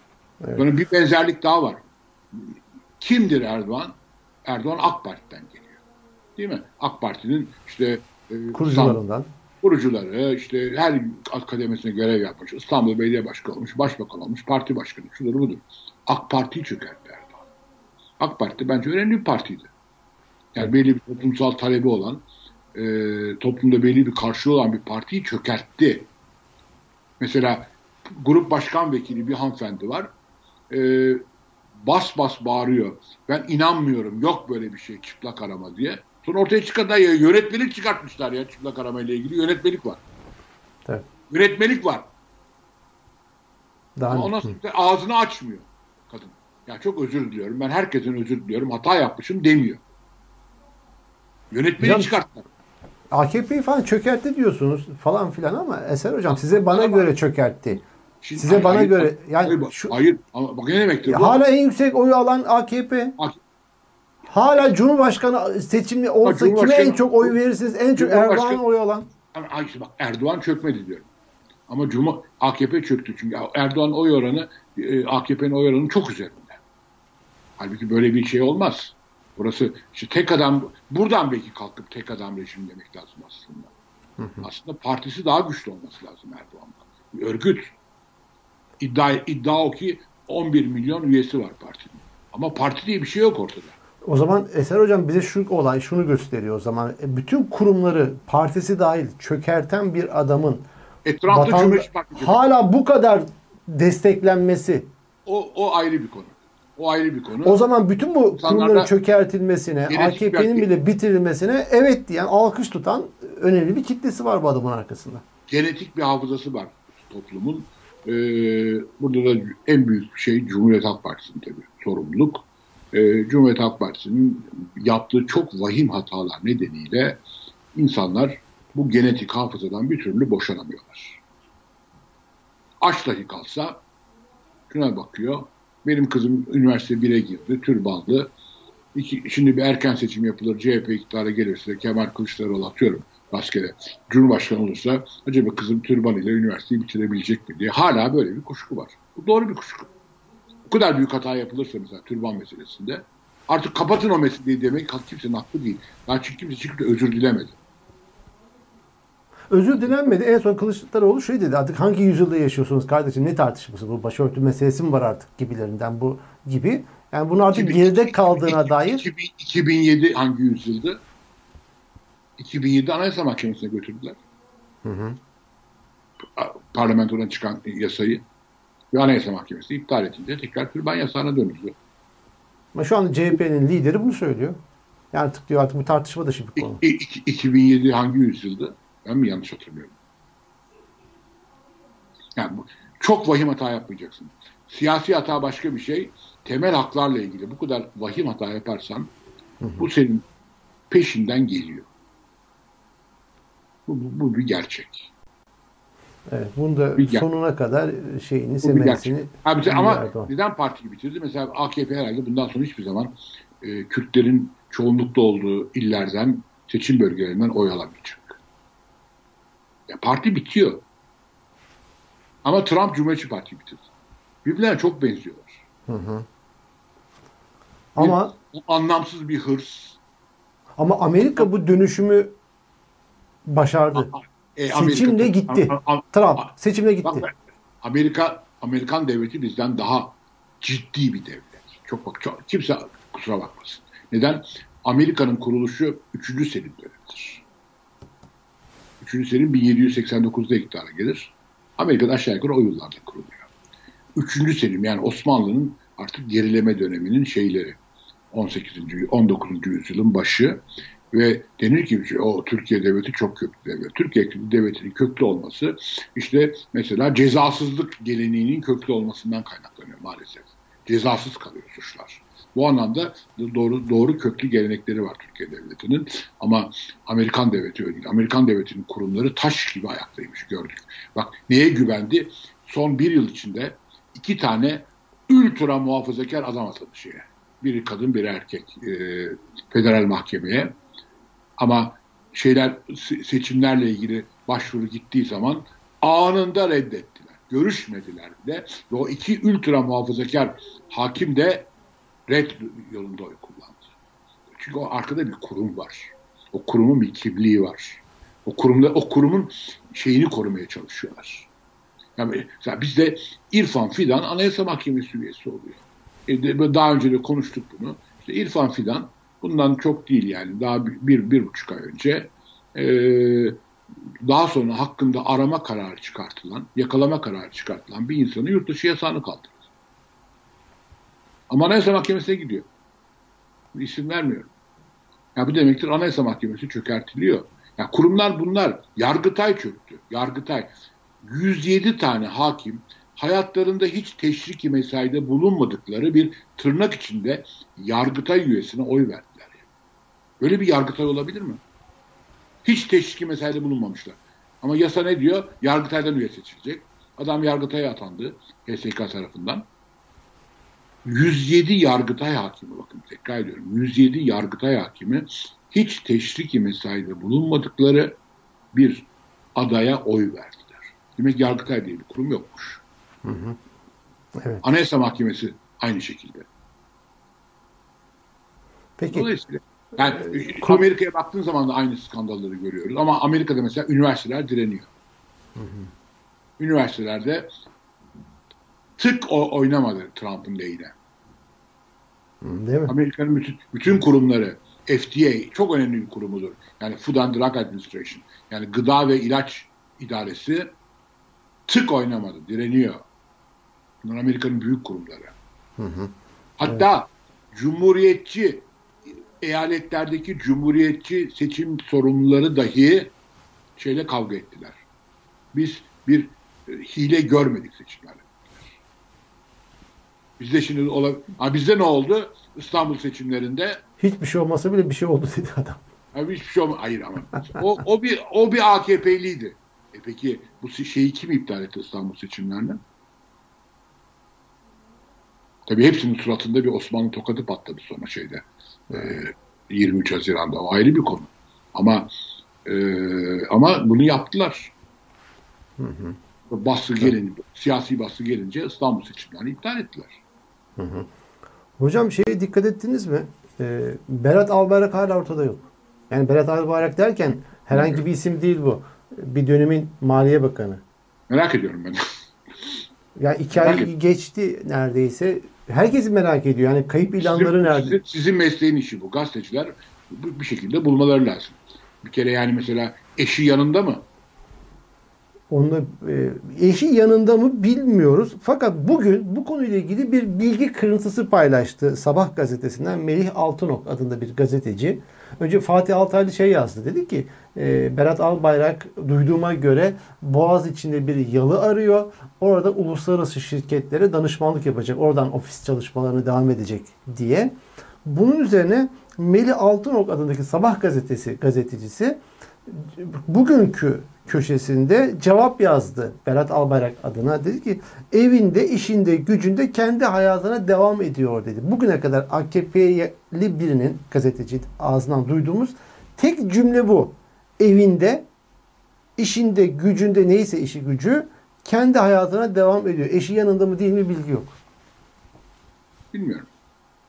Evet. Sonra bir benzerlik daha var. Kimdir Erdoğan? Erdoğan AK Parti'den geliyor. Değil mi? AK Parti'nin işte e, kurucularından. Kurucuları işte her akademesine görev yapmış. İstanbul Belediye Başkanı olmuş, başbakan olmuş, parti başkanı, şudur budur. AK Parti'yi çökertti AK Parti bence önemli bir partiydi. Yani belli bir toplumsal talebi olan, e, toplumda belli bir karşılığı olan bir partiyi çökertti. Mesela grup başkan vekili bir hanımefendi var. E, bas bas bağırıyor. Ben inanmıyorum. Yok böyle bir şey çıplak arama diye. Sonra ortaya çıkan da yönetmelik çıkartmışlar ya çıplak arama ile ilgili. Yönetmelik var. Evet. Yönetmelik var. Daha Ama ona ağzını açmıyor. Ya çok özür diliyorum. Ben herkesin özür diliyorum. Hata yapmışım demiyor. Yönetmeni hocam, çıkarttılar. AKP'yi falan çökertti diyorsunuz falan filan ama Eser hocam size bana göre çökertti. Şimdi, size hayır, bana hayır, göre yani hayır, şu hayır ama bak ne demektir bu? Hala en yüksek oyu alan AKP. Hala Cumhurbaşkanı seçimli olsa Cumhurbaşkanı, kime en çok oy verirsiniz? En çok Erdoğan oy alan. İşte bak Erdoğan çökmedi diyorum. Ama Cumhur AKP çöktü çünkü Erdoğan oy oranı e, AKP'nin oy oranı çok üzerinde. Halbuki böyle bir şey olmaz. Burası işte tek adam buradan belki kalkıp tek adam rejim demek lazım aslında. Hı hı. Aslında partisi daha güçlü olması lazım Erdoğan'dan. Bir örgüt. İddia, iddia o ki 11 milyon üyesi var partinin. Ama parti diye bir şey yok ortada. O zaman Eser Hocam bize şu olay şunu gösteriyor o zaman. E, bütün kurumları partisi dahil çökerten bir adamın Etrafta vatanda, hala bu kadar desteklenmesi o, o ayrı bir konu. O ayrı bir konu. O zaman bütün bu kurumların çökertilmesine, AKP'nin bile bitirilmesine evet diyen, alkış tutan önemli bir kitlesi var bu adamın arkasında. Genetik bir hafızası var toplumun. Ee, burada da en büyük şey Cumhuriyet Halk Partisi'nin tabii sorumluluk. Ee, Cumhuriyet Halk Partisi'nin yaptığı çok vahim hatalar nedeniyle insanlar bu genetik hafızadan bir türlü boşanamıyorlar. Aç dahi kalsa şuna bakıyor. Benim kızım üniversite 1'e girdi, türbanlı. İki, şimdi bir erken seçim yapılır, CHP iktidara gelirse Kemal Kılıçdaroğlu atıyorum rastgele Cumhurbaşkanı olursa acaba kızım türban ile üniversiteyi bitirebilecek mi diye hala böyle bir kuşku var. Bu doğru bir kuşku. Bu kadar büyük hata yapılırsa mesela türban meselesinde artık kapatın o meseleyi demek kimsenin haklı değil. Daha çünkü kimse çıkıp özür dilemedi. Özür dilenmedi. En son Kılıçdaroğlu şey dedi. Artık hangi yüzyılda yaşıyorsunuz kardeşim? Ne tartışması bu? Başörtü meselesi mi var artık gibilerinden bu gibi. Yani bunu artık 2000, geride kaldığına 2000, dair. 2000, 2007 hangi yüzyıldı? 2007 Anayasa Mahkemesi'ne götürdüler. Hı hı. Parlamentodan çıkan yasayı ve Anayasa Mahkemesi iptal edince tekrar türban yasağına dönüldü. Ama şu anda CHP'nin lideri bunu söylüyor. Yani artık diyor artık bu tartışma dışı bir konu. 2007 hangi yüzyıldı? Ben mi yanlış hatırlıyorum? Yani bu, çok vahim hata yapmayacaksın. Siyasi hata başka bir şey. Temel haklarla ilgili bu kadar vahim hata yaparsan hı hı. bu senin peşinden geliyor. Bu, bu, bu bir gerçek. Evet, bunu da bir sonuna gerçek. kadar şeyini, semesini... ama Erdoğan. neden partiyi bitirdi? Mesela AKP herhalde bundan sonra hiçbir zaman e, Kürtlerin çoğunlukta olduğu illerden, seçim bölgelerinden oy alamayacak. Ya parti bitiyor. Ama Trump Cumhuriyetçi Parti bitirdi. Birbirlerine çok benziyorlar. Hı hı. Ama bir, anlamsız bir hırs. Ama Amerika bu dönüşümü başardı. E, seçimle gitti. A, a, Trump seçimle gitti. Amerika Amerikan devleti bizden daha ciddi bir devlet. Çok bak çok, kimse kusura bakmasın. Neden? Amerika'nın kuruluşu 3. Selim dönemidir. 3. Selim 1789'da iktidara gelir. Amerika'da aşağı yukarı o yıllarda kuruluyor. 3. Selim yani Osmanlı'nın artık gerileme döneminin şeyleri. 18. 19. yüzyılın başı ve denir ki o Türkiye devleti çok köklü devlet. Türkiye devletinin köklü olması işte mesela cezasızlık geleneğinin köklü olmasından kaynaklanıyor maalesef. Cezasız kalıyor suçlar. Bu anlamda doğru doğru köklü gelenekleri var Türkiye devletinin. Ama Amerikan devleti öyle değil. Amerikan devletinin kurumları taş gibi ayaktaymış gördük. Bak neye güvendi? Son bir yıl içinde iki tane ultra muhafazakar adam atadı şeye. Biri kadın, biri erkek. E, federal mahkemeye. Ama şeyler seçimlerle ilgili başvuru gittiği zaman anında reddettiler. Görüşmediler de ve o iki ultra muhafazakar hakim de red yolunda oy kullandı. Çünkü o arkada bir kurum var. O kurumun bir kimliği var. O kurumda o kurumun şeyini korumaya çalışıyorlar. Yani bizde İrfan Fidan Anayasa Mahkemesi üyesi oluyor. E, daha önce de konuştuk bunu. İşte İrfan Fidan bundan çok değil yani daha bir, bir, bir buçuk ay önce e, daha sonra hakkında arama kararı çıkartılan, yakalama kararı çıkartılan bir insanı yurt dışı yasağını kaldırdı. Ama Anayasa Mahkemesi'ne gidiyor. İsim vermiyorum. Ya bu demektir Anayasa Mahkemesi çökertiliyor. Ya kurumlar bunlar. Yargıtay çöktü. Yargıtay. 107 tane hakim hayatlarında hiç teşriki mesaide bulunmadıkları bir tırnak içinde Yargıtay üyesine oy verdiler. Böyle bir Yargıtay olabilir mi? Hiç teşriki mesaide bulunmamışlar. Ama yasa ne diyor? Yargıtay'dan üye seçilecek. Adam Yargıtay'a atandı HSK tarafından. 107 Yargıtay hakimi bakın tekrar ediyorum 107 Yargıtay hakimi hiç teşriki mesaide bulunmadıkları bir adaya oy verdiler. Demek Yargıtay diye bir kurum yokmuş. Hı hı. Evet. Anayasa Mahkemesi aynı şekilde. Peki. Dolayısıyla yani ee, Amerika'ya baktığın zaman da aynı skandalları görüyoruz. Ama Amerika'da mesela üniversiteler direniyor. Hı hı. Üniversitelerde tık o oynamadı Trump'ın lehine. Değil mi? Amerika'nın bütün, bütün kurumları FDA çok önemli bir kurumudur. Yani Food and Drug Administration yani gıda ve ilaç idaresi tık oynamadı, direniyor. Bunlar Amerika'nın büyük kurumları. Hı hı. Hatta evet. cumhuriyetçi eyaletlerdeki cumhuriyetçi seçim sorumluları dahi şeyle kavga ettiler. Biz bir e, hile görmedik seçimlerde. Bizde şimdi ola, ha bizde ne oldu? İstanbul seçimlerinde Hiçbir şey olmasa bile bir şey oldu dedi adam. Abi hiçbir şey olmadı. Hayır ama o, o bir o bir AKP'liydi. E peki bu şeyi kim iptal etti İstanbul seçimlerinden? Tabii hepsinin suratında bir Osmanlı tokadı patladı sonra şeyde. E, 23 Haziran'da. O ayrı bir konu. Ama e, ama bunu yaptılar. Hı hı. Baskı gelince, siyasi baskı gelince İstanbul seçimlerini iptal ettiler. Hı hı. Hocam şeye dikkat ettiniz mi? Ee, Berat Albayrak hala ortada yok. Yani Berat Albayrak derken herhangi bir isim değil bu. Bir dönemin Maliye Bakanı. Merak ediyorum ben. Ya iki merak ay geçti neredeyse. Herkes merak ediyor. Yani kayıp ilanları sizin, nerede? Sizin, sizin mesleğin işi bu. Gazeteciler bir şekilde bulmaları lazım. Bir kere yani mesela eşi yanında mı? Onunla e, eşi yanında mı bilmiyoruz. Fakat bugün bu konuyla ilgili bir bilgi kırıntısı paylaştı Sabah gazetesinden Melih Altınok adında bir gazeteci. Önce Fatih Altaylı şey yazdı. Dedi ki e, Berat Albayrak duyduğuma göre Boğaz içinde bir yalı arıyor. Orada uluslararası şirketlere danışmanlık yapacak. Oradan ofis çalışmalarını devam edecek diye. Bunun üzerine Melih Altınok adındaki Sabah gazetesi gazetecisi bugünkü köşesinde cevap yazdı Berat Albayrak adına. Dedi ki evinde, işinde, gücünde kendi hayatına devam ediyor dedi. Bugüne kadar AKP'li birinin gazeteci ağzından duyduğumuz tek cümle bu. Evinde, işinde, gücünde neyse işi gücü kendi hayatına devam ediyor. Eşi yanında mı değil mi bilgi yok. Bilmiyorum.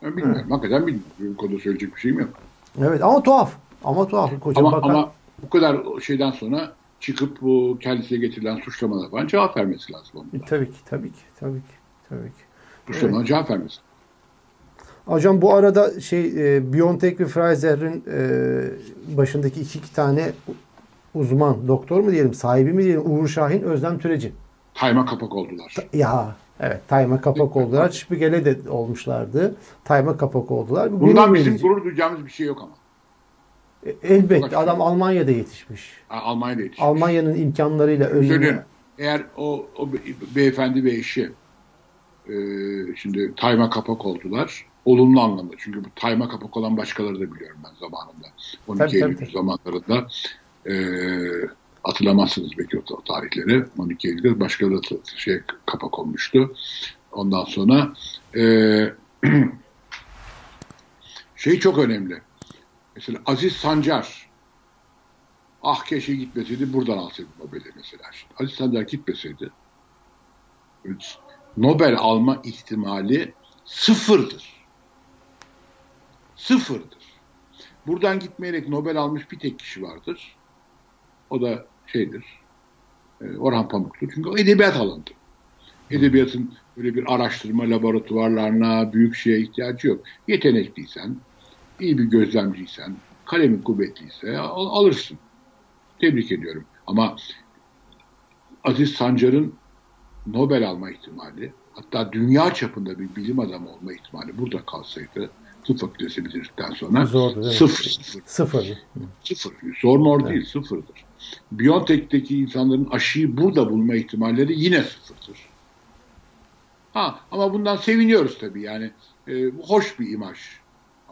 Ben bilmiyorum. Hı. Hakikaten bilmiyorum. Konuda söyleyecek bir şeyim yok. Evet ama tuhaf. Ama tuhaf. Koca ama, bakan... ama bu kadar şeyden sonra çıkıp bu kendisine getirilen suçlamalara falan cevap vermesi lazım. Ondan. Tabii ki, tabii ki, tabii ki, tabii ki. Suçlamalara evet. cevap vermesi. Hocam bu arada şey e, BioNTech ve Pfizer'in e, başındaki iki, iki tane uzman, doktor mu diyelim, sahibi mi diyelim, Uğur Şahin, Özlem Türeci. Tayma kapak oldular. Ya evet, tayma kapak oldular. Şpigele de olmuşlardı. Tayma kapak oldular. Bundan bizim gurur duyacağımız bir şey yok ama. Elbette adam Almanya'da yetişmiş. Almanya'da yetişmiş. Almanya'nın imkanlarıyla önüne. Eğer o, o beyefendi ve eşi e, şimdi tayma kapak oldular. Olumlu anlamda. Çünkü bu tayma kapak olan başkaları da biliyorum ben zamanında. 12 tabii, Eylül tabii. zamanlarında e, hatırlamazsınız belki o tarihleri. 12 Eylül'de başkaları da şey kapak olmuştu. Ondan sonra e, <clears throat> şey çok önemli Mesela Aziz Sancar ah keşke gitmeseydi buradan alsaydı Nobel'i mesela. Aziz Sancar gitmeseydi Nobel alma ihtimali sıfırdır. Sıfırdır. Buradan gitmeyerek Nobel almış bir tek kişi vardır. O da şeydir. E, Orhan Pamuk'tur. Çünkü o edebiyat alanıdır. Edebiyatın böyle bir araştırma laboratuvarlarına, büyük şeye ihtiyacı yok. Yetenekliysen, iyi bir gözlemciysen, kalemin kuvvetliyse al, alırsın. Tebrik ediyorum. Ama Aziz Sancar'ın Nobel alma ihtimali, hatta dünya çapında bir bilim adamı olma ihtimali burada kalsaydı, tıp fakültesi bitirdikten sonra Zordu, sıfır, sıfır. Sıfır. Sıfır. Zor mor evet. değil, sıfırdır. Biontech'teki insanların aşıyı burada bulma ihtimalleri yine sıfırdır. Ha, ama bundan seviniyoruz tabii yani. E, hoş bir imaj.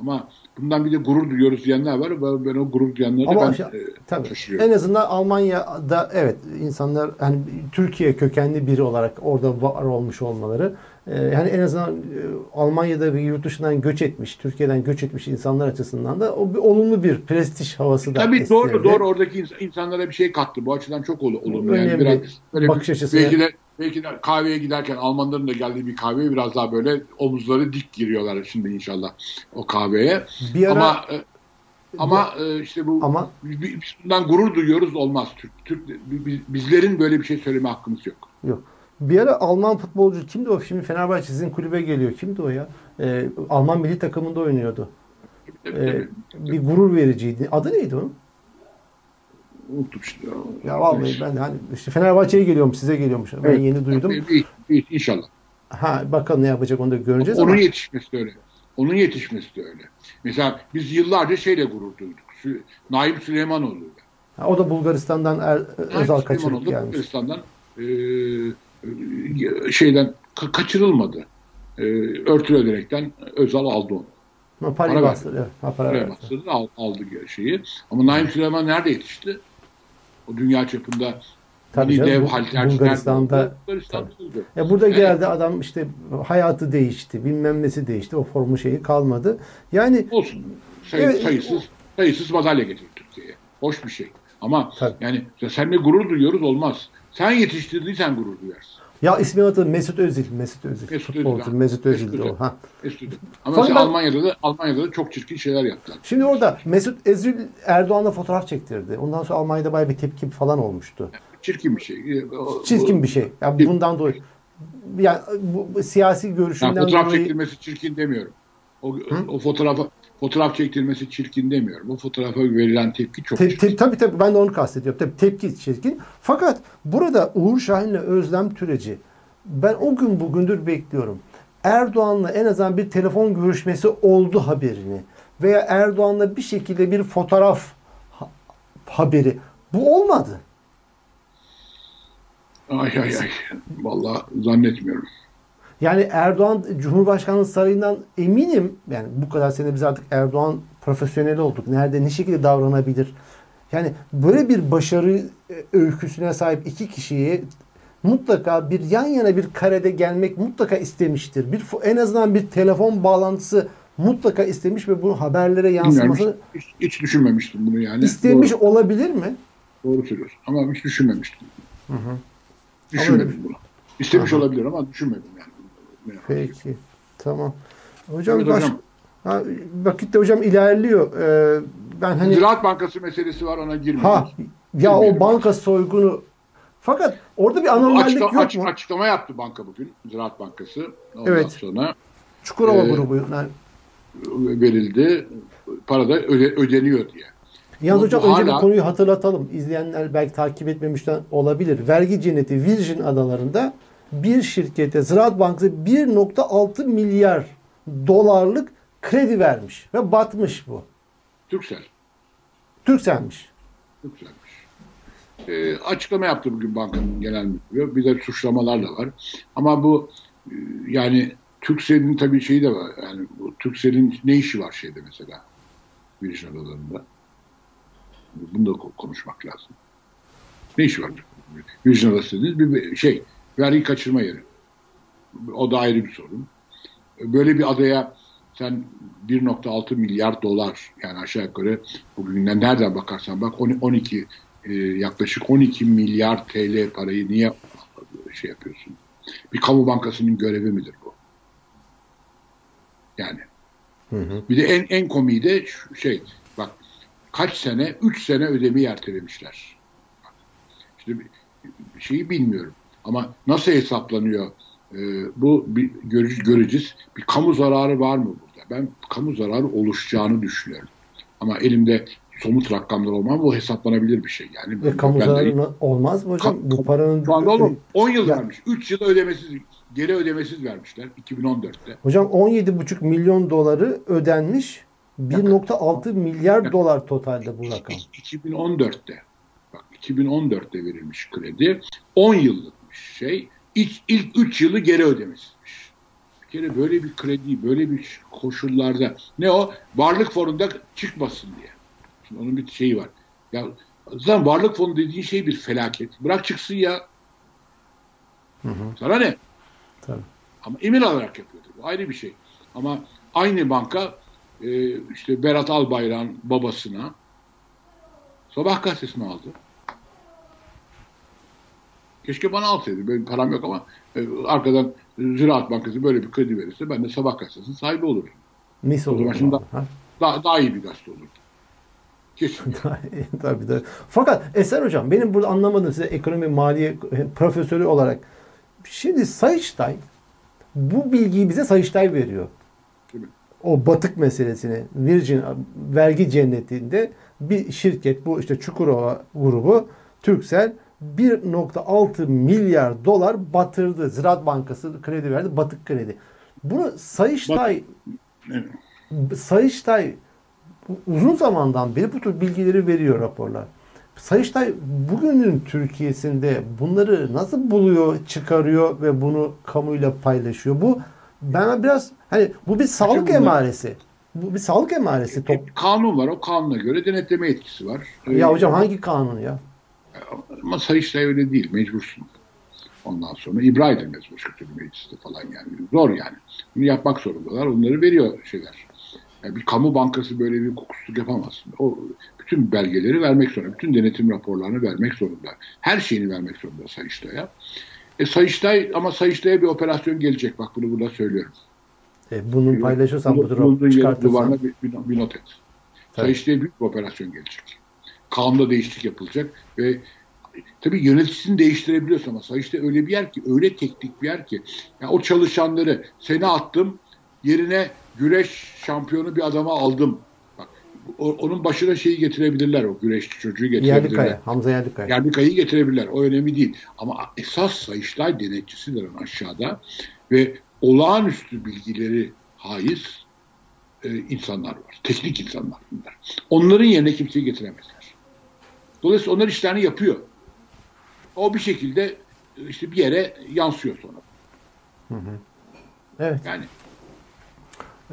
Ama bundan bir de gurur duyuyoruz diyenler var. Ben o gurur duyanları Ama ben aşağı, e, tabii, En azından Almanya'da evet insanlar hani Türkiye kökenli biri olarak orada var olmuş olmaları e, yani en azından e, Almanya'da bir yurt dışından göç etmiş, Türkiye'den göç etmiş insanlar açısından da o bir olumlu bir prestij havası da Tabii estirdi. doğru doğru oradaki insanlara bir şey kattı. Bu açıdan çok olumlu. Yani biraz böyle bakış açısı. Belki de belki de kahveye giderken Almanların da geldiği bir kahveye biraz daha böyle omuzları dik giriyorlar şimdi inşallah o kahveye. Bir ara, ama e, ama bu, e, işte bu ama, biz bundan gurur duyuyoruz olmaz. Türk, Türk bizlerin böyle bir şey söyleme hakkımız yok. Yok. Bir ara Alman futbolcu kimdi o? Şimdi Fenerbahçe sizin kulübe geliyor. Kimdi o ya? Ee, Alman milli takımında oynuyordu. Tabii, tabii, ee, tabii. Bir gurur vericiydi. Adı neydi onun? Unuttum işte. Ya vallahi ben hani işte Fenerbahçe'ye geliyormuş, size geliyormuş. Ben evet, yeni duydum. İyi, iyi, inşallah. Ha bakalım ne yapacak onu da göreceğiz Onun ama. yetişmesi de öyle. Onun yetişmesi de öyle. Mesela biz yıllarca şeyle gurur duyduk. Naim Süleymanoğlu'yla. Ha, o da Bulgaristan'dan er, Özal kaçırıp gelmiş. Bulgaristan'dan e, e, şeyden ka- kaçırılmadı. E, örtülü öderekten Özal aldı onu. Ha, para bastırdı. Ha, para bastırdı, al- aldı şeyi. Ama Naim Süleyman nerede yetişti? O dünya çapında Tabii canım, dev halterci Bulgaristan'da-? Bulgaristan'da. Ya burada Yani- geldi adam işte hayatı değişti, bilmem nesi değişti, o formu şeyi kalmadı. Yani Olsun. Sayı- Evet. sayısız, sayısız madalya getirdi Türkiye'ye. Hoş bir şey. Ama Tabii. yani seninle gurur duyuyoruz olmaz. Sen yetiştirdiysen gurur duyarsın. Ya ismini hatırladım Mesut Özil, Mesut Özil. Mesut Futbolcu Özil. Mesut Özil'di Mesut o. Ha. Ama Fakat- mesela Almanya'da da Almanya'da da çok çirkin şeyler yaptılar. Şimdi orada Mesut Özil Erdoğan'la fotoğraf çektirdi. Ondan sonra Almanya'da bayağı bir tepki falan olmuştu. Çirkin bir şey. O- Çirkin bir şey. Yani bundan dolayı yani bu, siyasi Yani görüşünden fotoğraf dolayı çektirmesi çirkin demiyorum. O, o fotoğrafa fotoğraf çektirmesi çirkin demiyorum. O fotoğrafa verilen tepki çok çirkin. tep, tabii tabii ben de onu kastediyorum. Tabii tepki çirkin. Fakat burada Uğur Şahin'le Özlem Türeci ben o gün bugündür bekliyorum. Erdoğan'la en azından bir telefon görüşmesi oldu haberini veya Erdoğan'la bir şekilde bir fotoğraf ha- haberi. Bu olmadı. Ay ay ay. Vallahi zannetmiyorum. Yani Erdoğan Cumhurbaşkanlığı sarayından eminim yani bu kadar sene biz artık Erdoğan profesyoneli olduk. Nerede ne şekilde davranabilir? Yani böyle bir başarı e, öyküsüne sahip iki kişiyi mutlaka bir yan yana bir karede gelmek mutlaka istemiştir. Bir en azından bir telefon bağlantısı mutlaka istemiş ve bu haberlere yansıması Hiç, hiç düşünmemiştim bunu yani. istemiş Doğru, olabilir mi? doğru söylüyorsun. Ama hiç düşünmemiştim. Hı hı. Düşünmedim bunu. İstemiş Aha. olabilir ama düşünmedim yani. Yapayım? Peki. Tamam. Hocam, Evet baş... hocam. Ha, vakit de hocam ilerliyor. Ee, ben hani Ziraat Bankası meselesi var ona girmedik. Ha ya o Bilmiyorum. banka soygunu fakat orada bir anormallik açıkla- yok açık- mu? Açıklama yaptı banka bugün. Ziraat Bankası. Ondan Evet. sonra Çukurova Ee, grubu. Yani, verildi. Para da öde- ödeniyor diye. yalnız hocam önce bir hala- konuyu hatırlatalım. İzleyenler belki takip etmemişten olabilir. Vergi cenneti Virgin Adaları'nda bir şirkete Ziraat Bankası 1.6 milyar dolarlık kredi vermiş ve batmış bu. Türksel. Türkselmiş. Türkselmiş. Ee, açıklama yaptı bugün bankanın genel müdürü. Bir de suçlamalar da var. Ama bu e, yani Türksel'in tabii şeyi de var. Yani bu Türksel'in ne işi var şeyde mesela? Virgin Adaları'nda. Bunu da ko- konuşmak lazım. Ne işi var? Virgin Adası bir şey. Vergi kaçırma yeri. O da ayrı bir sorun. Böyle bir adaya sen 1.6 milyar dolar yani aşağı yukarı bugünden nereden bakarsan bak 12 e, yaklaşık 12 milyar TL parayı niye şey yapıyorsun? Bir kamu bankasının görevi midir bu? Yani. Bir de en en komiği de şey bak kaç sene 3 sene ödemeyi ertelemişler. Bir şeyi bilmiyorum ama nasıl hesaplanıyor e, bu bir görü- göreceğiz. Bir kamu zararı var mı burada? Ben kamu zararı oluşacağını düşünüyorum. Ama elimde somut rakamlar olmam bu hesaplanabilir bir şey. Yani Ve kamu de- zararı na- olmaz mı hocam? Ka- Bu paranın şu anda oğlum 10 yıl Ya- vermiş. 3 yıl ödemesiz, geri ödemesiz vermişler 2014'te. Hocam 17,5 milyon doları ödenmiş. 1.6 milyar Bak. dolar totalde bu rakam. 2014'te bak 2014'te verilmiş kredi 10 yıllıkmış şey. İlk, ilk 3 yılı geri ödemesizmiş. Bir kere böyle bir kredi, böyle bir koşullarda ne o? Varlık fonunda çıkmasın diye. Şimdi onun bir şeyi var. Ya zaten varlık fonu dediğin şey bir felaket. Bırak çıksın ya. Sana ne? Tabii. Ama emir alarak yapıyordu. Bu ayrı bir şey. Ama aynı banka e, işte Berat Albayrak'ın babasına sabah gazetesini aldı. Keşke bana alsaydı. Benim param yok ama e, arkadan Ziraat Bankası böyle bir kredi verirse ben de sabah gazetesinin sahibi olurum. Mis O olur. zaman şimdi- Ha? Daha, daha iyi bir gazete olurdu. <laughs> Tabii tabii. Fakat Eser Hocam benim burada anlamadığım size ekonomi maliye profesörü olarak şimdi Sayıştay bu bilgiyi bize Sayıştay veriyor. O batık meselesini Virgin vergi cennetinde bir şirket bu işte Çukurova grubu Türksel 1.6 milyar dolar batırdı. Ziraat Bankası kredi verdi. Batık kredi. Bunu Sayıştay Evet. Sayıştay uzun zamandan beri bu tür bilgileri veriyor raporlar. Sayıştay bugünün Türkiye'sinde bunları nasıl buluyor, çıkarıyor ve bunu kamuyla paylaşıyor? Bu bana biraz hani bu bir sağlık bunlar- emaresi. Bu bir sağlık emaresi. Top. Bir kanun var. O kanuna göre denetleme etkisi var. Ya Ee, hocam hangi kanun ya? Ama Sayıştay öyle değil. Mecbursun. Ondan sonra ibra edilmez başka türlü mecliste falan yani. Zor yani. Bunu yapmak zorundalar. Onları veriyor şeyler. Yani bir kamu bankası böyle bir kokusuzluk yapamaz. O bütün belgeleri vermek zorunda. Bütün denetim raporlarını vermek zorunda. Her şeyini vermek zorunda Sayıştay'a. E Sayıştay ama Sayıştay'a bir operasyon gelecek. Bak bunu burada söylüyorum. E, bunu paylaşırsan bu durum çıkartırsan. duvarına bir, bir, bir not et. Tabii. Sayıştay'a büyük bir operasyon gelecek. Kanunda değişiklik yapılacak ve tabii yöneticisini değiştirebiliyorsun ama Sayıştay öyle bir yer ki, öyle teknik bir yer ki ya o çalışanları seni attım yerine güreş şampiyonu bir adama aldım. Bak, o- onun başına şeyi getirebilirler o güreşçi çocuğu getirebilirler. Yerlikaya, Hamza Yerlikaya. Yerlikaya'yı getirebilirler. O önemli değil. Ama esas Sayıştay denetçisilerin aşağıda ve olağanüstü bilgileri haiz e, insanlar var. Teknik insanlar bunlar. Onların yerine kimseyi getiremezler. Dolayısıyla onlar işlerini yapıyor. O bir şekilde e, işte bir yere yansıyor sonra. Evet. Yani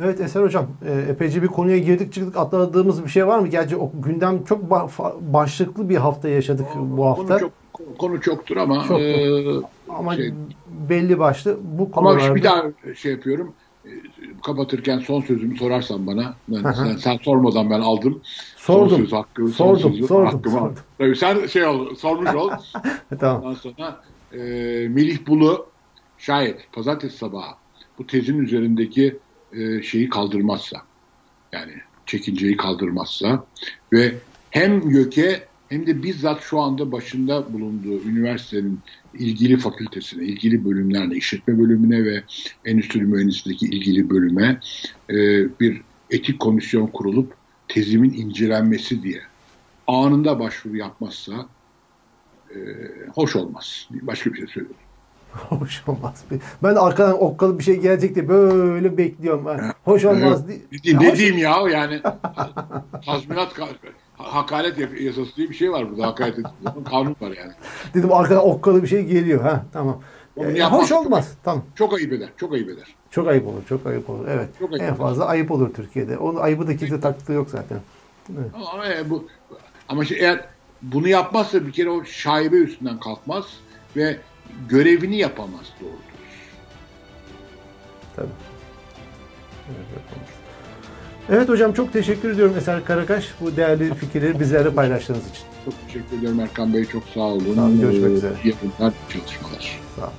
Evet Eser Hocam, e, epeyce bir konuya girdik çıktık atladığımız bir şey var mı? Gerçi o gündem çok başlıklı bir hafta yaşadık bu hafta. konu çok konu çoktur ama Çoktur. e, Ama şey- belli başlı bu Ama konularda. bir daha şey yapıyorum. Kapatırken son sözümü sorarsan bana. Ben, sen, sen sormadan ben aldım. Sordum. Son söz hakkı, son Sordum, sözü sordum, hakkımı sordum. Tabii sen şey ol, sormuş ol. <laughs> tamam. Ondan sonra e, Melih Bulu şayet pazartesi sabahı bu tezin üzerindeki e, şeyi kaldırmazsa yani çekinceyi kaldırmazsa ve hem YÖK'e hem de bizzat şu anda başında bulunduğu üniversitenin ilgili fakültesine, ilgili bölümlerine, işletme bölümüne ve endüstri mühendisliğindeki ilgili bölüme e, bir etik komisyon kurulup tezimin incelenmesi diye anında başvuru yapmazsa e, hoş olmaz. Başka bir şey söylüyorum. <laughs> Hoş olmaz. Ben arkadan okkalı bir şey gelecek diye böyle bekliyorum. Ben. Hoş olmaz. Ne, ne hoş- diyeyim ya yani <laughs> tazminat hakaret yasası diye bir şey var burada. Hakaret <laughs> edildiği kanun var yani. Dedim arkadan okkalı bir şey geliyor. Ha tamam. Onu E, yapmaz. hoş olmaz. Tamam. Çok ayıp eder. Çok ayıp eder. Çok ayıp olur. Çok ayıp olur. Evet. Çok ayıp en olur. fazla ayıp olur Türkiye'de. Onun ayıbı da kimse taktığı yok zaten. Ama, ama, e, bu, ama şey, eğer bunu yapmazsa bir kere o şaibe üstünden kalkmaz ve görevini yapamaz doğrudur. Tabii. Evet, yapalım. Evet hocam çok teşekkür ediyorum Eser Karakaş bu değerli fikirleri bizlerle paylaştığınız için. Çok teşekkür ederim Erkan Bey. Çok sağ olun. Sağ olun, görüşmek Ee, üzere. iyi yapımlar, çalışmalar. Sağ olun.